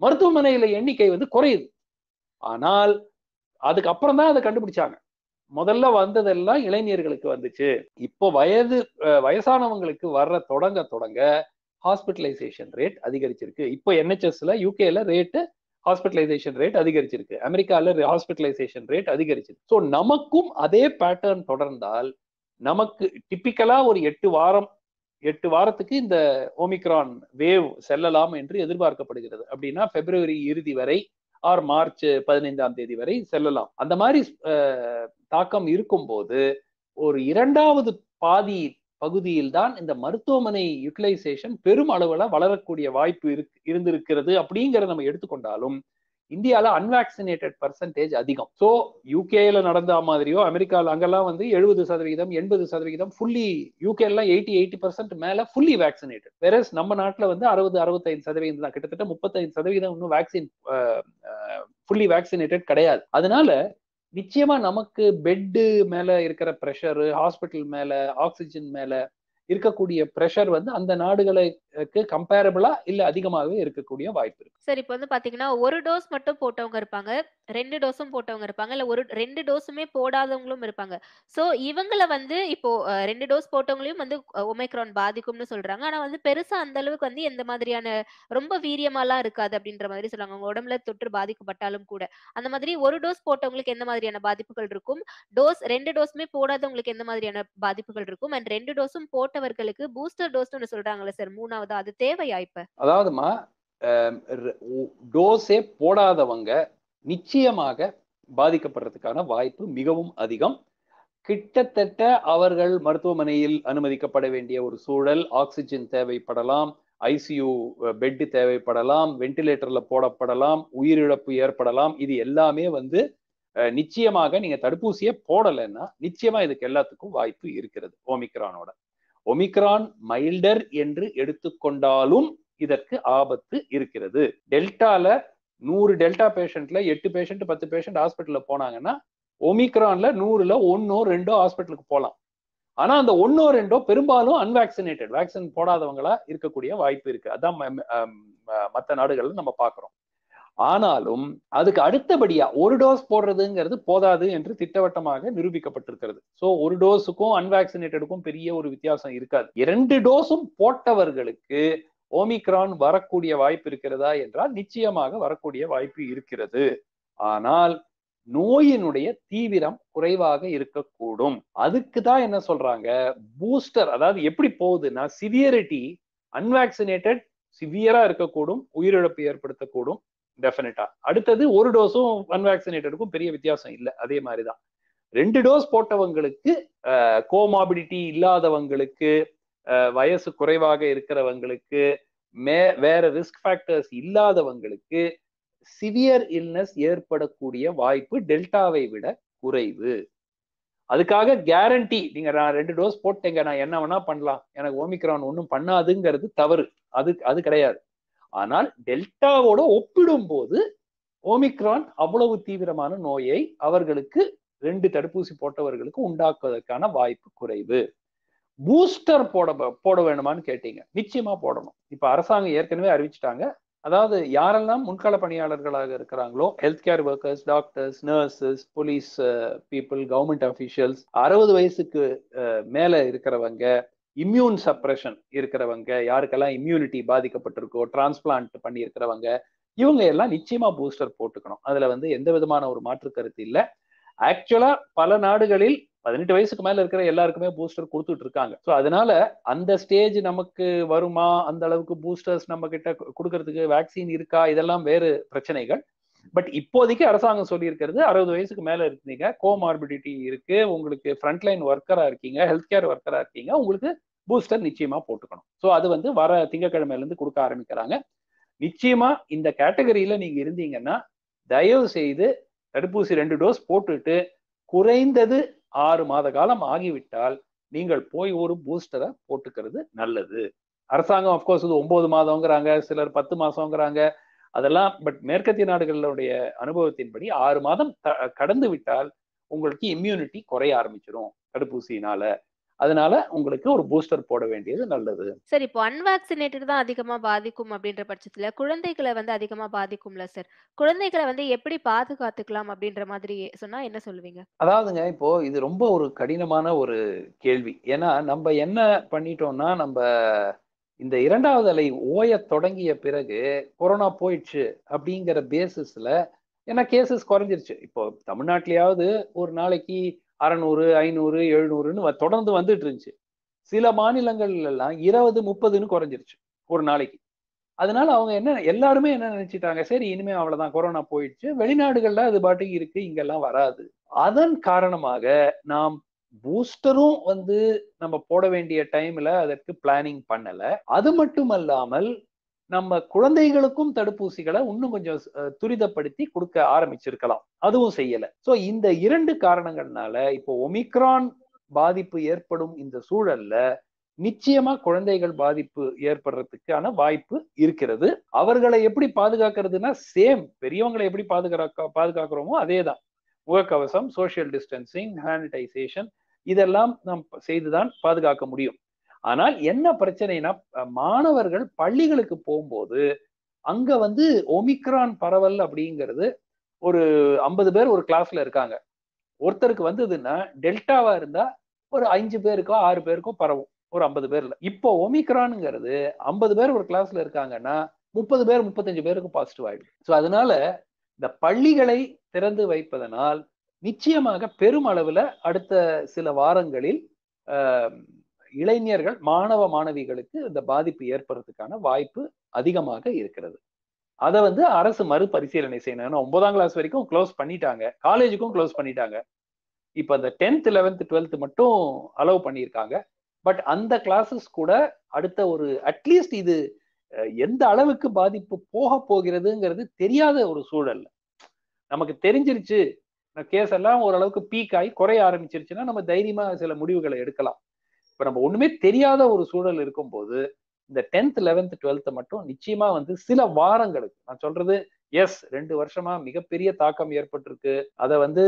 மருத்துவமனையில எண்ணிக்கை வந்து குறையுது. ஆனால் அதுக்கப்புறம் தான் அதை கண்டுபிடிச்சாங்க. முதல்ல வந்ததெல்லாம் இளைஞர்களுக்கு வந்துச்சு. இப்போ வயது வயசானவங்களுக்கு வர்ற தொடங்க தொடங்க ஹாஸ்பிட்டலைசேஷன் ரேட் அதிகரிச்சிருக்கு. இப்போ என்ஹெச்எஸ்ல யூகேல ரேட்டு ஹாஸ்பிட்டலைசேஷன் ரேட் அதிகரிச்சிருக்கு. அமெரிக்கால ஹாஸ்பிட்டலைசேஷன் ரேட் அதிகரிச்சிருக்கு. ஸோ நமக்கும் அதே பேட்டர்ன் தொடர்ந்தால் நமக்கு டிப்பிக்கலா ஒரு எட்டு வாரம் எட்டு வாரத்துக்கு இந்த ஓமிக்ரான் வேவ் செல்லலாம் என்று எதிர்பார்க்கப்படுகிறது. அப்படின்னா பிப்ரவரி இறுதி வரை ஆர் மார்ச் பதினைந்தாம் தேதி வரை செல்லலாம். அந்த மாதிரி தாக்கம் இருக்கும்போது ஒரு இரண்டாவது பாதி பகுதியில் தான் இந்த மருத்துவமனை யூட்டிலைசேஷன் பெரும் அளவுல வளரக்கூடிய வாய்ப்பு இருக்கு இருந்திருக்கிறது அப்படிங்கிறத நம்ம எடுத்துக்கொண்டாலும் இந்தியால அன்வாக்சினேட்டட் பர்சன்டேஜ் அதிகம். ஸோ யூகேல நடந்த மாதிரியோ அமெரிக்காவில் அங்கெல்லாம் வந்து எழுபது சதவீதம் எண்பது சதவீதம் ஃபுல்லி யூகேலாம் எயிட்டி எயிட்டி பர்சன்ட் மேல ஃபுல்லி வேக்சினேட்டட் வேற நம்ம நாட்டில் வந்து அறுபது அறுபத்தைந்து சதவீதம் தான். கிட்டத்தட்ட முப்பத்தைந்து சதவீதம் இன்னும் வேக்சின் ஃபுல்லி வேக்சினேட்டட் கிடையாது. அதனால நிச்சயமா நமக்கு பெட்டு மேல இருக்கிற ப்ரெஷரு ஹாஸ்பிட்டல் மேல ஆக்சிஜன் மேல இருக்கக்கூடிய ப்ரெஷர் வந்து அந்த நாடுகளுக்கு கம்பேரபிளா இல்ல அதிகமாகவே இருக்கக்கூடிய வாய்ப்பு இருக்கு. சரி இப்போ வந்து பாத்தீங்கன்னா ஒரு டோஸ் மட்டும் போட்டவங்க இருப்பாங்க ரெண்டு டோஸும் போட்டவங்க இருப்பாங்க இல்ல ஒரு ரெண்டு டோஸுமே போடாதவங்களும் இருப்பாங்க. சோ இவங்கள வந்து இப்போ ரெண்டு டோஸ் போட்டவங்களையும் வந்து ஒமைக்ரான் பாதிக்கும்னு சொல்றாங்க. ஆனா வந்து பெருசா அந்த அளவுக்கு வந்து எந்த மாதிரியான ரொம்ப வீரியமாலாம் இருக்காது அப்படின்ற மாதிரி சொல்றாங்க. அவங்க உடம்புல தொற்று பாதிக்கப்பட்டாலும் கூட. அந்த மாதிரி ஒரு டோஸ் போட்டவங்களுக்கு எந்த மாதிரியான பாதிப்புகள் இருக்கும்? டோஸ் ரெண்டு டோஸுமே போடாதவங்களுக்கு எந்த மாதிரியான பாதிப்புகள் இருக்கும்? அண்ட் ரெண்டு டோஸும் போட்ட போட்டவர்களுக்கு பூஸ்டர் டோஸ்னு சொல்றாங்களே சார் மூணாவது அது தேவையா இப்ப? அதாவதுமா டோஸே போடாதவங்க நிச்சயமாக பாதிக்கப்படுறதுக்கான வாய்ப்பு மிகவும் அதிகம். கிட்டத்தட்ட அவர்கள் மருத்துவமனையில் அனுமதிக்கப்பட வேண்டிய ஒரு சூழல் ஆக்சிஜன் தேவைப்படலாம் ஐசியூ பெட் தேவைப்படலாம் வென்டிலேட்டர்ல போடப்படலாம் உயிரிழப்பு ஏற்படலாம் இது எல்லாமே வந்து நிச்சயமாக நீங்க தடுப்பூசியை போடலைன்னா நிச்சயமா இதுக்கு எல்லாத்துக்கும் வாய்ப்பு இருக்கிறது ஓமிக்ரானோட. ஒமிக்ரான் மைல்டர் என்று எடுத்துக்கொண்டாலும் இதற்கு ஆபத்து இருக்கிறது. டெல்டால நூறு டெல்டா பேஷண்ட்ல எட்டு பேஷண்ட் பத்து பேஷண்ட் ஹாஸ்பிட்டல்ல போனாங்கன்னா ஒமிக்ரான்ல நூறுல ஒன்னோ ரெண்டோ ஹாஸ்பிட்டலுக்கு போகலாம் ஆனா அந்த ஒன்னோ ரெண்டோ பெரும்பாலும் அன்வாக்சினேட்டட் வேக்சின் போடாதவங்களா இருக்கக்கூடிய வாய்ப்பு இருக்கு. அதான் மற்ற நாடுகள்ல நம்ம பாக்குறோம் ஆனாலும் அதுக்கு அடுத்தபடியா ஒரு டோஸ் போடுறதுங்கிறது போதாது என்று திட்டவட்டமாக நிரூபிக்கப்பட்டிருக்கிறது. சோ ஒரு டோஸுக்கும் அன்வாக்சினேட்டடுக்கும் பெரிய ஒரு வித்தியாசம் இருக்காது. இரண்டு டோஸும் போட்டவர்களுக்கு ஓமிக்ரான் வரக்கூடிய வாய்ப்பு இருக்கிறதா என்றால் நிச்சயமாக வரக்கூடிய வாய்ப்பு இருக்கிறது. ஆனால் நோயினுடைய தீவிரம் குறைவாக இருக்கக்கூடும். அதுக்கு தான் என்ன சொல்றாங்க? பூஸ்டர் அதாவது எப்படி போகுதுன்னா சிவியரிட்டி அன்வாக்சினேட்டட் சிவியரா இருக்கக்கூடும் உயிரிழப்பு ஏற்படுத்தக்கூடும். டெஃபினட்டா அடுத்தது ஒரு டோஸும் அன்வேக்சினேட்டடுக்கும் பெரிய வித்தியாசம் இல்லை. அதே மாதிரிதான். ரெண்டு டோஸ் போட்டவங்களுக்கு கோமாபிலிட்டி இல்லாதவங்களுக்கு வயசு குறைவாக இருக்கிறவங்களுக்கு மே வேற ரிஸ்க் ஃபேக்டர்ஸ் இல்லாதவங்களுக்கு சிவியர் இல்னஸ் ஏற்படக்கூடிய வாய்ப்பு டெல்டாவை விட குறைவு. அதுக்காக கேரண்டி நீங்க நான் ரெண்டு டோஸ் போட்டேங்க நான் என்ன வேணா பண்ணலாம். எனக்கு ஓமிக்ரான் ஒன்றும் பண்ணாதுங்கிறது தவறு. அது அது கிடையாது. ஆனால் டெல்டாவோட ஒப்பிடும் போது ஓமிக்ரான் அவ்வளவு தீவிரமான நோயை அவர்களுக்கு ரெண்டு தடுப்பூசி போட்டவர்களுக்கு உண்டாக்குவதற்கான வாய்ப்பு குறைவு. பூஸ்டர் போட போட வேணுமான்னு கேட்டீங்க. நிச்சயமா போடணும். இப்ப அரசாங்கம் ஏற்கனவே அறிவிச்சிட்டாங்க. அதாவது யாரெல்லாம் முன்கள பணியாளர்களாக இருக்கிறாங்களோ health care workers doctors nurses police people government officials அறுபது வயசுக்கு uh, மேல இருக்கிறவங்க இம்யூன் சப்ரஷன் இருக்கிறவங்க யாருக்கெல்லாம் இம்யூனிட்டி பாதிக்கப்பட்டிருக்கோ டிரான்ஸ்பிளான்ட் பண்ணி இருக்கிறவங்க இவங்க எல்லாம் நிச்சயமா பூஸ்டர் போட்டுக்கணும். அதுல வந்து எந்த விதமான ஒரு மாற்று கருத்து இல்லை. ஆக்சுவலா பல நாடுகளில் பதினெட்டு வயசுக்கு மேல இருக்கிற எல்லாருக்குமே பூஸ்டர் கொடுத்துட்டு இருக்காங்க. ஸோ அதனால அந்த ஸ்டேஜ் நமக்கு வருமா? அந்த அளவுக்கு பூஸ்டர்ஸ் நம்ம கிட்ட கொடுக்கறதுக்கு வேக்சின் இருக்கா? இதெல்லாம் வேறு பிரச்சனைகள். பட் இப்போதைக்கு அரசாங்கம் சொல்லியிருக்கிறது அறுபது வயசுக்கு மேல இருக்கீங்க கோமார்பிடிட்டி இருக்கு உங்களுக்கு ஃப்ரண்ட்லைன் ஒர்க்கரா இருக்கீங்க ஹெல்த் கேர் ஒர்க்கரா இருக்கீங்க உங்களுக்கு பூஸ்டர் நிச்சயமா போட்டுக்கணும். ஸோ அது வந்து வர திங்கக்கிழமையிலேருந்து கொடுக்க ஆரம்பிக்கிறாங்க. நிச்சயமா இந்த கேட்டகரியில நீங்க இருந்தீங்கன்னா தயவு செய்து தடுப்பூசி ரெண்டு டோஸ் போட்டுட்டு குறைந்தது ஆறு மாத காலம் ஆகிவிட்டால் நீங்கள் போய் ஒரு பூஸ்டரை போட்டுக்கிறது நல்லது. அரசாங்கம் அஃப்கோர்ஸ் இது ஒன்பது மாதங்கிறாங்க சிலர் பத்து மாசங்கிறாங்க அதெல்லாம் பட் மேற்கத்திய நாடுகளுடைய அனுபவத்தின்படி ஆறு மாதம் கடந்து விட்டால் உங்களுக்கு இம்யூனிட்டி குறைய ஆரம்பிச்சிடும் தடுப்பூசியினால. அதனால உங்களுக்கு ஒரு பூஸ்டர் போட வேண்டியது நல்லது. சார் இப்போ அன்வாக்சினேட்டட் தான் அதிகமா பாதிக்கும் அப்படின்ற பட்சத்துல குழந்தைகளை வந்து அதிகமா பாதிக்கும்ல சார்? குழந்தைகளை வந்து எப்படி பாதுகாத்துக்கலாம் அப்படின்ற மாதிரி சொன்னா என்ன சொல்லுவீங்க? அதாவதுங்க இப்போ இது ரொம்ப ஒரு கடினமான ஒரு கேள்வி. ஏன்னா நம்ம என்ன பண்ணிட்டோம்னா நம்ம இந்த இரண்டாவது அலை ஓய தொடங்கிய பிறகு கொரோனா போயிடுச்சு அப்படிங்கிற பேசிஸ்ல ஏன்னா கேசஸ் குறைஞ்சிருச்சு. இப்போ தமிழ்நாட்டிலேயாவது ஒரு நாளைக்கு அறநூறு ஐநூறு எழுநூறுன்னு தொடர்ந்து வந்துட்டு இருந்துச்சு. சில மாநிலங்கள்ல எல்லாம் இருபது முப்பதுன்னு குறைஞ்சிருச்சு ஒரு நாளைக்கு. அதனால அவங்க என்ன எல்லாருமே என்ன நினைச்சிட்டாங்க சரி இனிமே அவ்வளவுதான் கொரோனா போயிடுச்சு வெளிநாடுகள்ல அது பாட்டுக்கு இருக்கு இங்கெல்லாம் வராது. அதன் காரணமாக நாம் பூஸ்டரும் வந்து நம்ம போட வேண்டிய டைம்ல அதற்கு பிளானிங் பண்ணல. அது மட்டும் அல்லாமல் நம்ம குழந்தைகளுக்கும் தடுப்பூசிகளை இன்னும் கொஞ்சம் துரிதப்படுத்தி கொடுக்க ஆரம்பிச்சிருக்கலாம். அதுவும் செய்யல. சோ இந்த இரண்டு காரணங்கள்னால இப்போ ஒமிக்ரான் பாதிப்பு ஏற்படும் இந்த சூழல்ல நிச்சயமா குழந்தைகள் பாதிப்பு ஏற்படுறதுக்கான வாய்ப்பு இருக்கிறது. அவர்களை எப்படி பாதுகாக்கிறதுனா சேம் பெரியவங்களை எப்படி பாதுகாக்க பாதுகாக்கிறோமோ அதே தான் முகக்கவசம் சோசியல் டிஸ்டன்சிங் சானிடைசேஷன் இதெல்லாம் நாம் செய்துதான் பாதுகாக்க முடியும். ஆனால் என்ன பிரச்சனைனா மாணவர்கள் பள்ளிகளுக்கு போகும்போது அங்க வந்து ஒமிக்ரான் பரவல் அப்படிங்கிறது ஒரு ஐம்பது பேர் ஒரு கிளாஸ்ல இருக்காங்க. ஒருத்தருக்கு வந்ததுன்னா டெல்டாவா இருந்தா ஒரு அஞ்சு பேருக்கோ ஆறு பேருக்கோ பரவும் ஒரு ஐம்பது பேர்ல. இப்போ ஒமிக்ரானுங்கிறது ஐம்பது பேர் ஒரு கிளாஸ்ல இருக்காங்கன்னா முப்பது பேர் முப்பத்தஞ்சு பேருக்கு பாசிட்டிவ் ஆயிடும். ஸோ அதனால இந்த பள்ளிகளை திறந்து வைப்பதனால் நிச்சயமாக பெருமளவுல அடுத்த சில வாரங்களில் இளைஞர்கள் மாணவ மாணவிகளுக்கு இந்த பாதிப்பு ஏற்படுறதுக்கான வாய்ப்பு அதிகமாக இருக்கிறது. அதை வந்து அரசு மறுபரிசீலனை செய்யணும். ஏன்னா ஒன்பதாம் கிளாஸ் வரைக்கும் க்ளோஸ் பண்ணிட்டாங்க. காலேஜுக்கும் க்ளோஸ் பண்ணிட்டாங்க. இப்போ அந்த டென்த் லெவன்த் டுவெல்த் மட்டும் அலோவ் பண்ணியிருக்காங்க. பட் அந்த கிளாஸஸ் கூட அடுத்த ஒரு அட்லீஸ்ட் இது எந்த அளவுக்கு பாதிப்பு போக போகிறதுங்கிறது தெரியாத ஒரு சூழல்ல. நமக்கு தெரிஞ்சிருச்சு. கேஸ் எல்லாம் ஓரளவுக்கு பீக் ஆகி குறைய ஆரம்பிச்சிருச்சுன்னா நம்ம தைரியமா சில முடிவுகளை எடுக்கலாம். இப்ப நம்ம ஒண்ணுமே தெரியாத ஒரு சூழல் இருக்கும்போது இந்த டென்த் லெவன்த் டுவெல்த் மட்டும் நிச்சயமா வந்து சில வாரங்களுக்கு நான் சொல்றது எஸ் ரெண்டு வருஷமா மிகப்பெரிய தாக்கம் ஏற்பட்டிருக்கு. அதை வந்து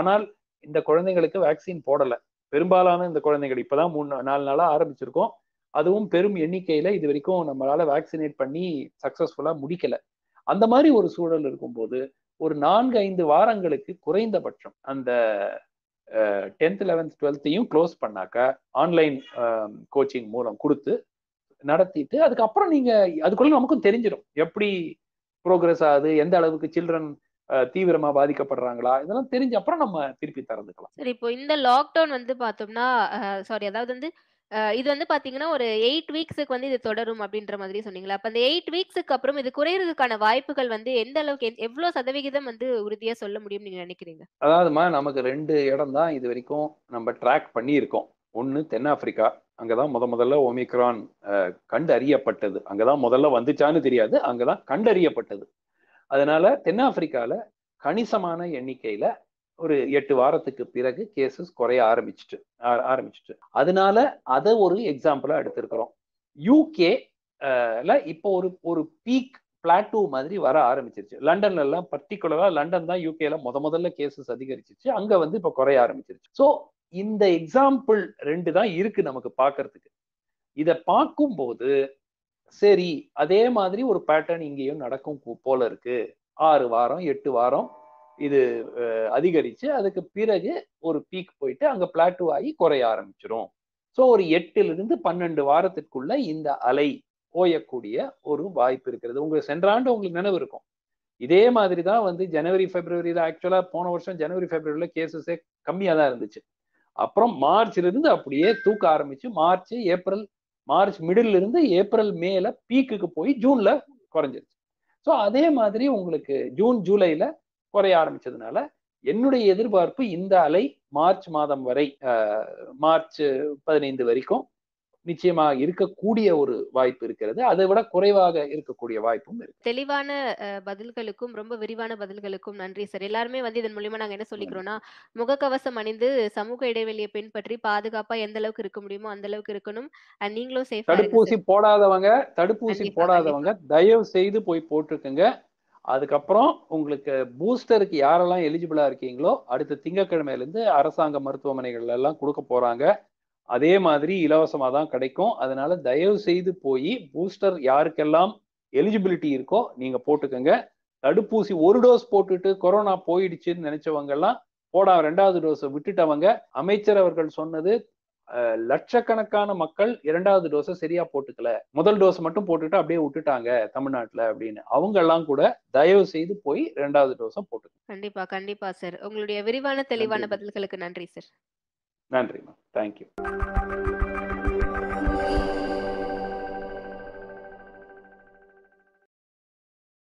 ஆனால் இந்த குழந்தைங்களுக்கு வேக்சின் போடல. பெரும்பாலான இந்த குழந்தைகள் இப்பதான் மூணு நாலு நாளா ஆரம்பிச்சிருக்கோம். அதுவும் பெரும் எண்ணிக்கையில இது வரைக்கும் நம்மளால வேக்சினேட் பண்ணி சக்சஸ்ஃபுல்லா முடிக்கல. அந்த மாதிரி ஒரு சூழல் இருக்கும்போது ஒரு நான்கு ஐந்து வாரங்களுக்கு குறைந்தபட்சம் அந்த டென்த் லெவன்த் டுவெல்த்தையும் க்ளோஸ் பண்ணாக்க ஆன்லைன் கோச்சிங் um, மூலம் கொடுத்து நடத்திட்டு அதுக்கப்புறம் நீங்க அதுக்குள்ள நமக்கும் தெரிஞ்சிடும் எப்படி ப்ரோக்ரஸ் ஆகுது எந்த அளவுக்கு சில்ட்ரன் தீவிரமா பாதிக்கப்படுறாங்களா இதெல்லாம் தெரிஞ்ச அப்புறம் நம்ம திருப்பி திறந்துக்கலாம் சரி இப்போ இந்த லாக்டவுன் வந்து பார்த்தோம்னா சாரி அதாவது வந்து இது வந்து பாத்தீங்கன்னா ஒரு எயிட் வீக்ஸுக்கு வந்து இது தொடரும் அப்படின்ற மாதிரி சொன்னீங்களா? அப்ப அந்த எயிட் வீக்ஸுக்கு அப்புறம் இது குறையறதுக்கான வாய்ப்புகள் வந்து எந்த அளவுக்கு எவ்வளவு சதவிகிதம் வந்து உறுதியா சொல்ல முடியும் நீங்க நினைக்கிறீங்க? அதாவதுமா நமக்கு ரெண்டு இடம் தான் இது வரைக்கும் நம்ம ட்ராக் பண்ணியிருக்கோம். ஒன்று தென்னாப்பிரிக்கா அங்கதான் முத முதல்ல ஒமிக்ரான் கண்டறியப்பட்டது. அங்கதான் முதல்ல வந்துச்சான்னு தெரியாது அங்கதான் கண்டறியப்பட்டது. அதனால தென்னாப்பிரிக்கால கணிசமான எண்ணிக்கையில ஒரு எட்டு வாரத்துக்கு பிறகு கேசஸ் குறைய ஆரம்பிச்சுட்டு ஆரம்பிச்சுட்டு. அதனால அதை ஒரு எக்ஸாம்பிளா எடுத்திருக்கிறோம். யூகே இப்போ ஒரு ஒரு பீக் பிளாட்டூ மாதிரி வர ஆரம்பிச்சிருச்சு. லண்டன்ல எல்லாம் பர்டிகுலரா லண்டன் தான் யூகேல முத முதல்ல கேசஸ் அதிகரிச்சிச்சு. அங்க வந்து இப்ப குறைய ஆரம்பிச்சிருச்சு. ஸோ இந்த எக்ஸாம்பிள் ரெண்டு தான் இருக்கு நமக்கு பார்க்கறதுக்கு. இதை பார்க்கும்போது சரி அதே மாதிரி ஒரு பேட்டர்ன் இங்கேயும் நடக்கும் போல இருக்கு. ஆறு வாரம் எட்டு வாரம் இது அதிகரித்து அதிகரிச்சு அதுக்கு பிறகு ஒரு பீக் போயிட்டு அங்க பிளாட்டு ஆகி குறைய ஆரம்பிச்சிடும் ஸோ ஒரு எட்டிலிருந்து பன்னெண்டு வாரத்திற்குள்ள இந்த அலை ஓயக்கூடிய ஒரு வாய்ப்பு இருக்கிறது. உங்களுக்கு சென்ற ஆண்டு உங்களுக்கு நினைவு இருக்கும். இதே மாதிரி தான் வந்து ஜனவரி பிப்ரவரியில ஆக்சுவலாக போன வருஷம் ஜனவரி பிப்ரவரியில் கேசஸே கம்மியாக தான் இருந்துச்சு. அப்புறம் மார்ச்ல இருந்து அப்படியே தூக்க ஆரம்பிச்சு மார்ச் ஏப்ரல் மார்ச் மிடில் இருந்து ஏப்ரல் மேல பீக்குக்கு போய் ஜூன்ல குறைஞ்சிருச்சு. ஸோ அதே மாதிரி உங்களுக்கு ஜூன் ஜூலைல குறைய ஆரம்பிச்சதுனால என்னுடைய எதிர்பார்ப்பு இந்த அலை மார்ச் மாதம் வரை மார்ச் பதினைந்து வரைக்கும் நிச்சயமா இருக்கக்கூடிய ஒரு வாய்ப்பு இருக்கிறது. அதை விட குறைவாக இருக்கக்கூடிய வாய்ப்பும் இருக்கு. தெளிவான பதில்களுக்கும் ரொம்ப விரிவான பதில்களுக்கும் நன்றி சார். எல்லாருமே வந்து இதன் மூலியமா நாங்க என்ன சொல்லிக்கிறோம்னா முகக்கவசம் அணிந்து சமூக இடைவெளியை பின்பற்றி பாதுகாப்பா எந்த அளவுக்கு இருக்க முடியுமோ அந்த அளவுக்கு இருக்கணும். அண்ட் நீங்களும் சேஃபா தடுப்பூசி போடாதவங்க தடுப்பூசி போடாதவங்க தயவு செய்து போய் போட்டுக்குங்க அதுக்கப்புறம் உங்களுக்கு பூஸ்டருக்கு யாரெல்லாம் எலிஜிபிளா இருக்கீங்களோ அடுத்த திங்கக்கிழமையிலேருந்து அரசாங்க மருத்துவமனைகள் எல்லாம் கொடுக்க போறாங்க. அதே மாதிரி இலவசமாக தான் கிடைக்கும். அதனால தயவு செய்து போய் பூஸ்டர் யாருக்கெல்லாம் எலிஜிபிலிட்டி இருக்கோ நீங்க போட்டுக்கோங்க. தடுப்பூசி ஒரு டோஸ் போட்டுட்டு கொரோனா போயிடுச்சுன்னு நினைச்சவங்க எல்லாம் போடா ரெண்டாவது டோஸை விட்டுட்டவங்க. அமைச்சர் அவர்கள் சொன்னது லட்சக்கணக்கான மக்கள் இரண்டாவது டோஸை சரியா போட்டுக்கல. முதல் டோஸ் மட்டும் போட்டுட்டு அப்படியே விட்டுட்டாங்க தமிழ்நாட்டுல அப்படின்னு. அவங்க எல்லாம் கூட தயவு செய்து போய் இரண்டாவது டோஸை போட்டுக்கோங்க. கண்டிப்பா கண்டிப்பா சார் உங்களுடைய விரிவான தெளிவான நன்றி. பதில்களுக்கு நன்றி சார் நன்றிம்மா தேங்க்யூ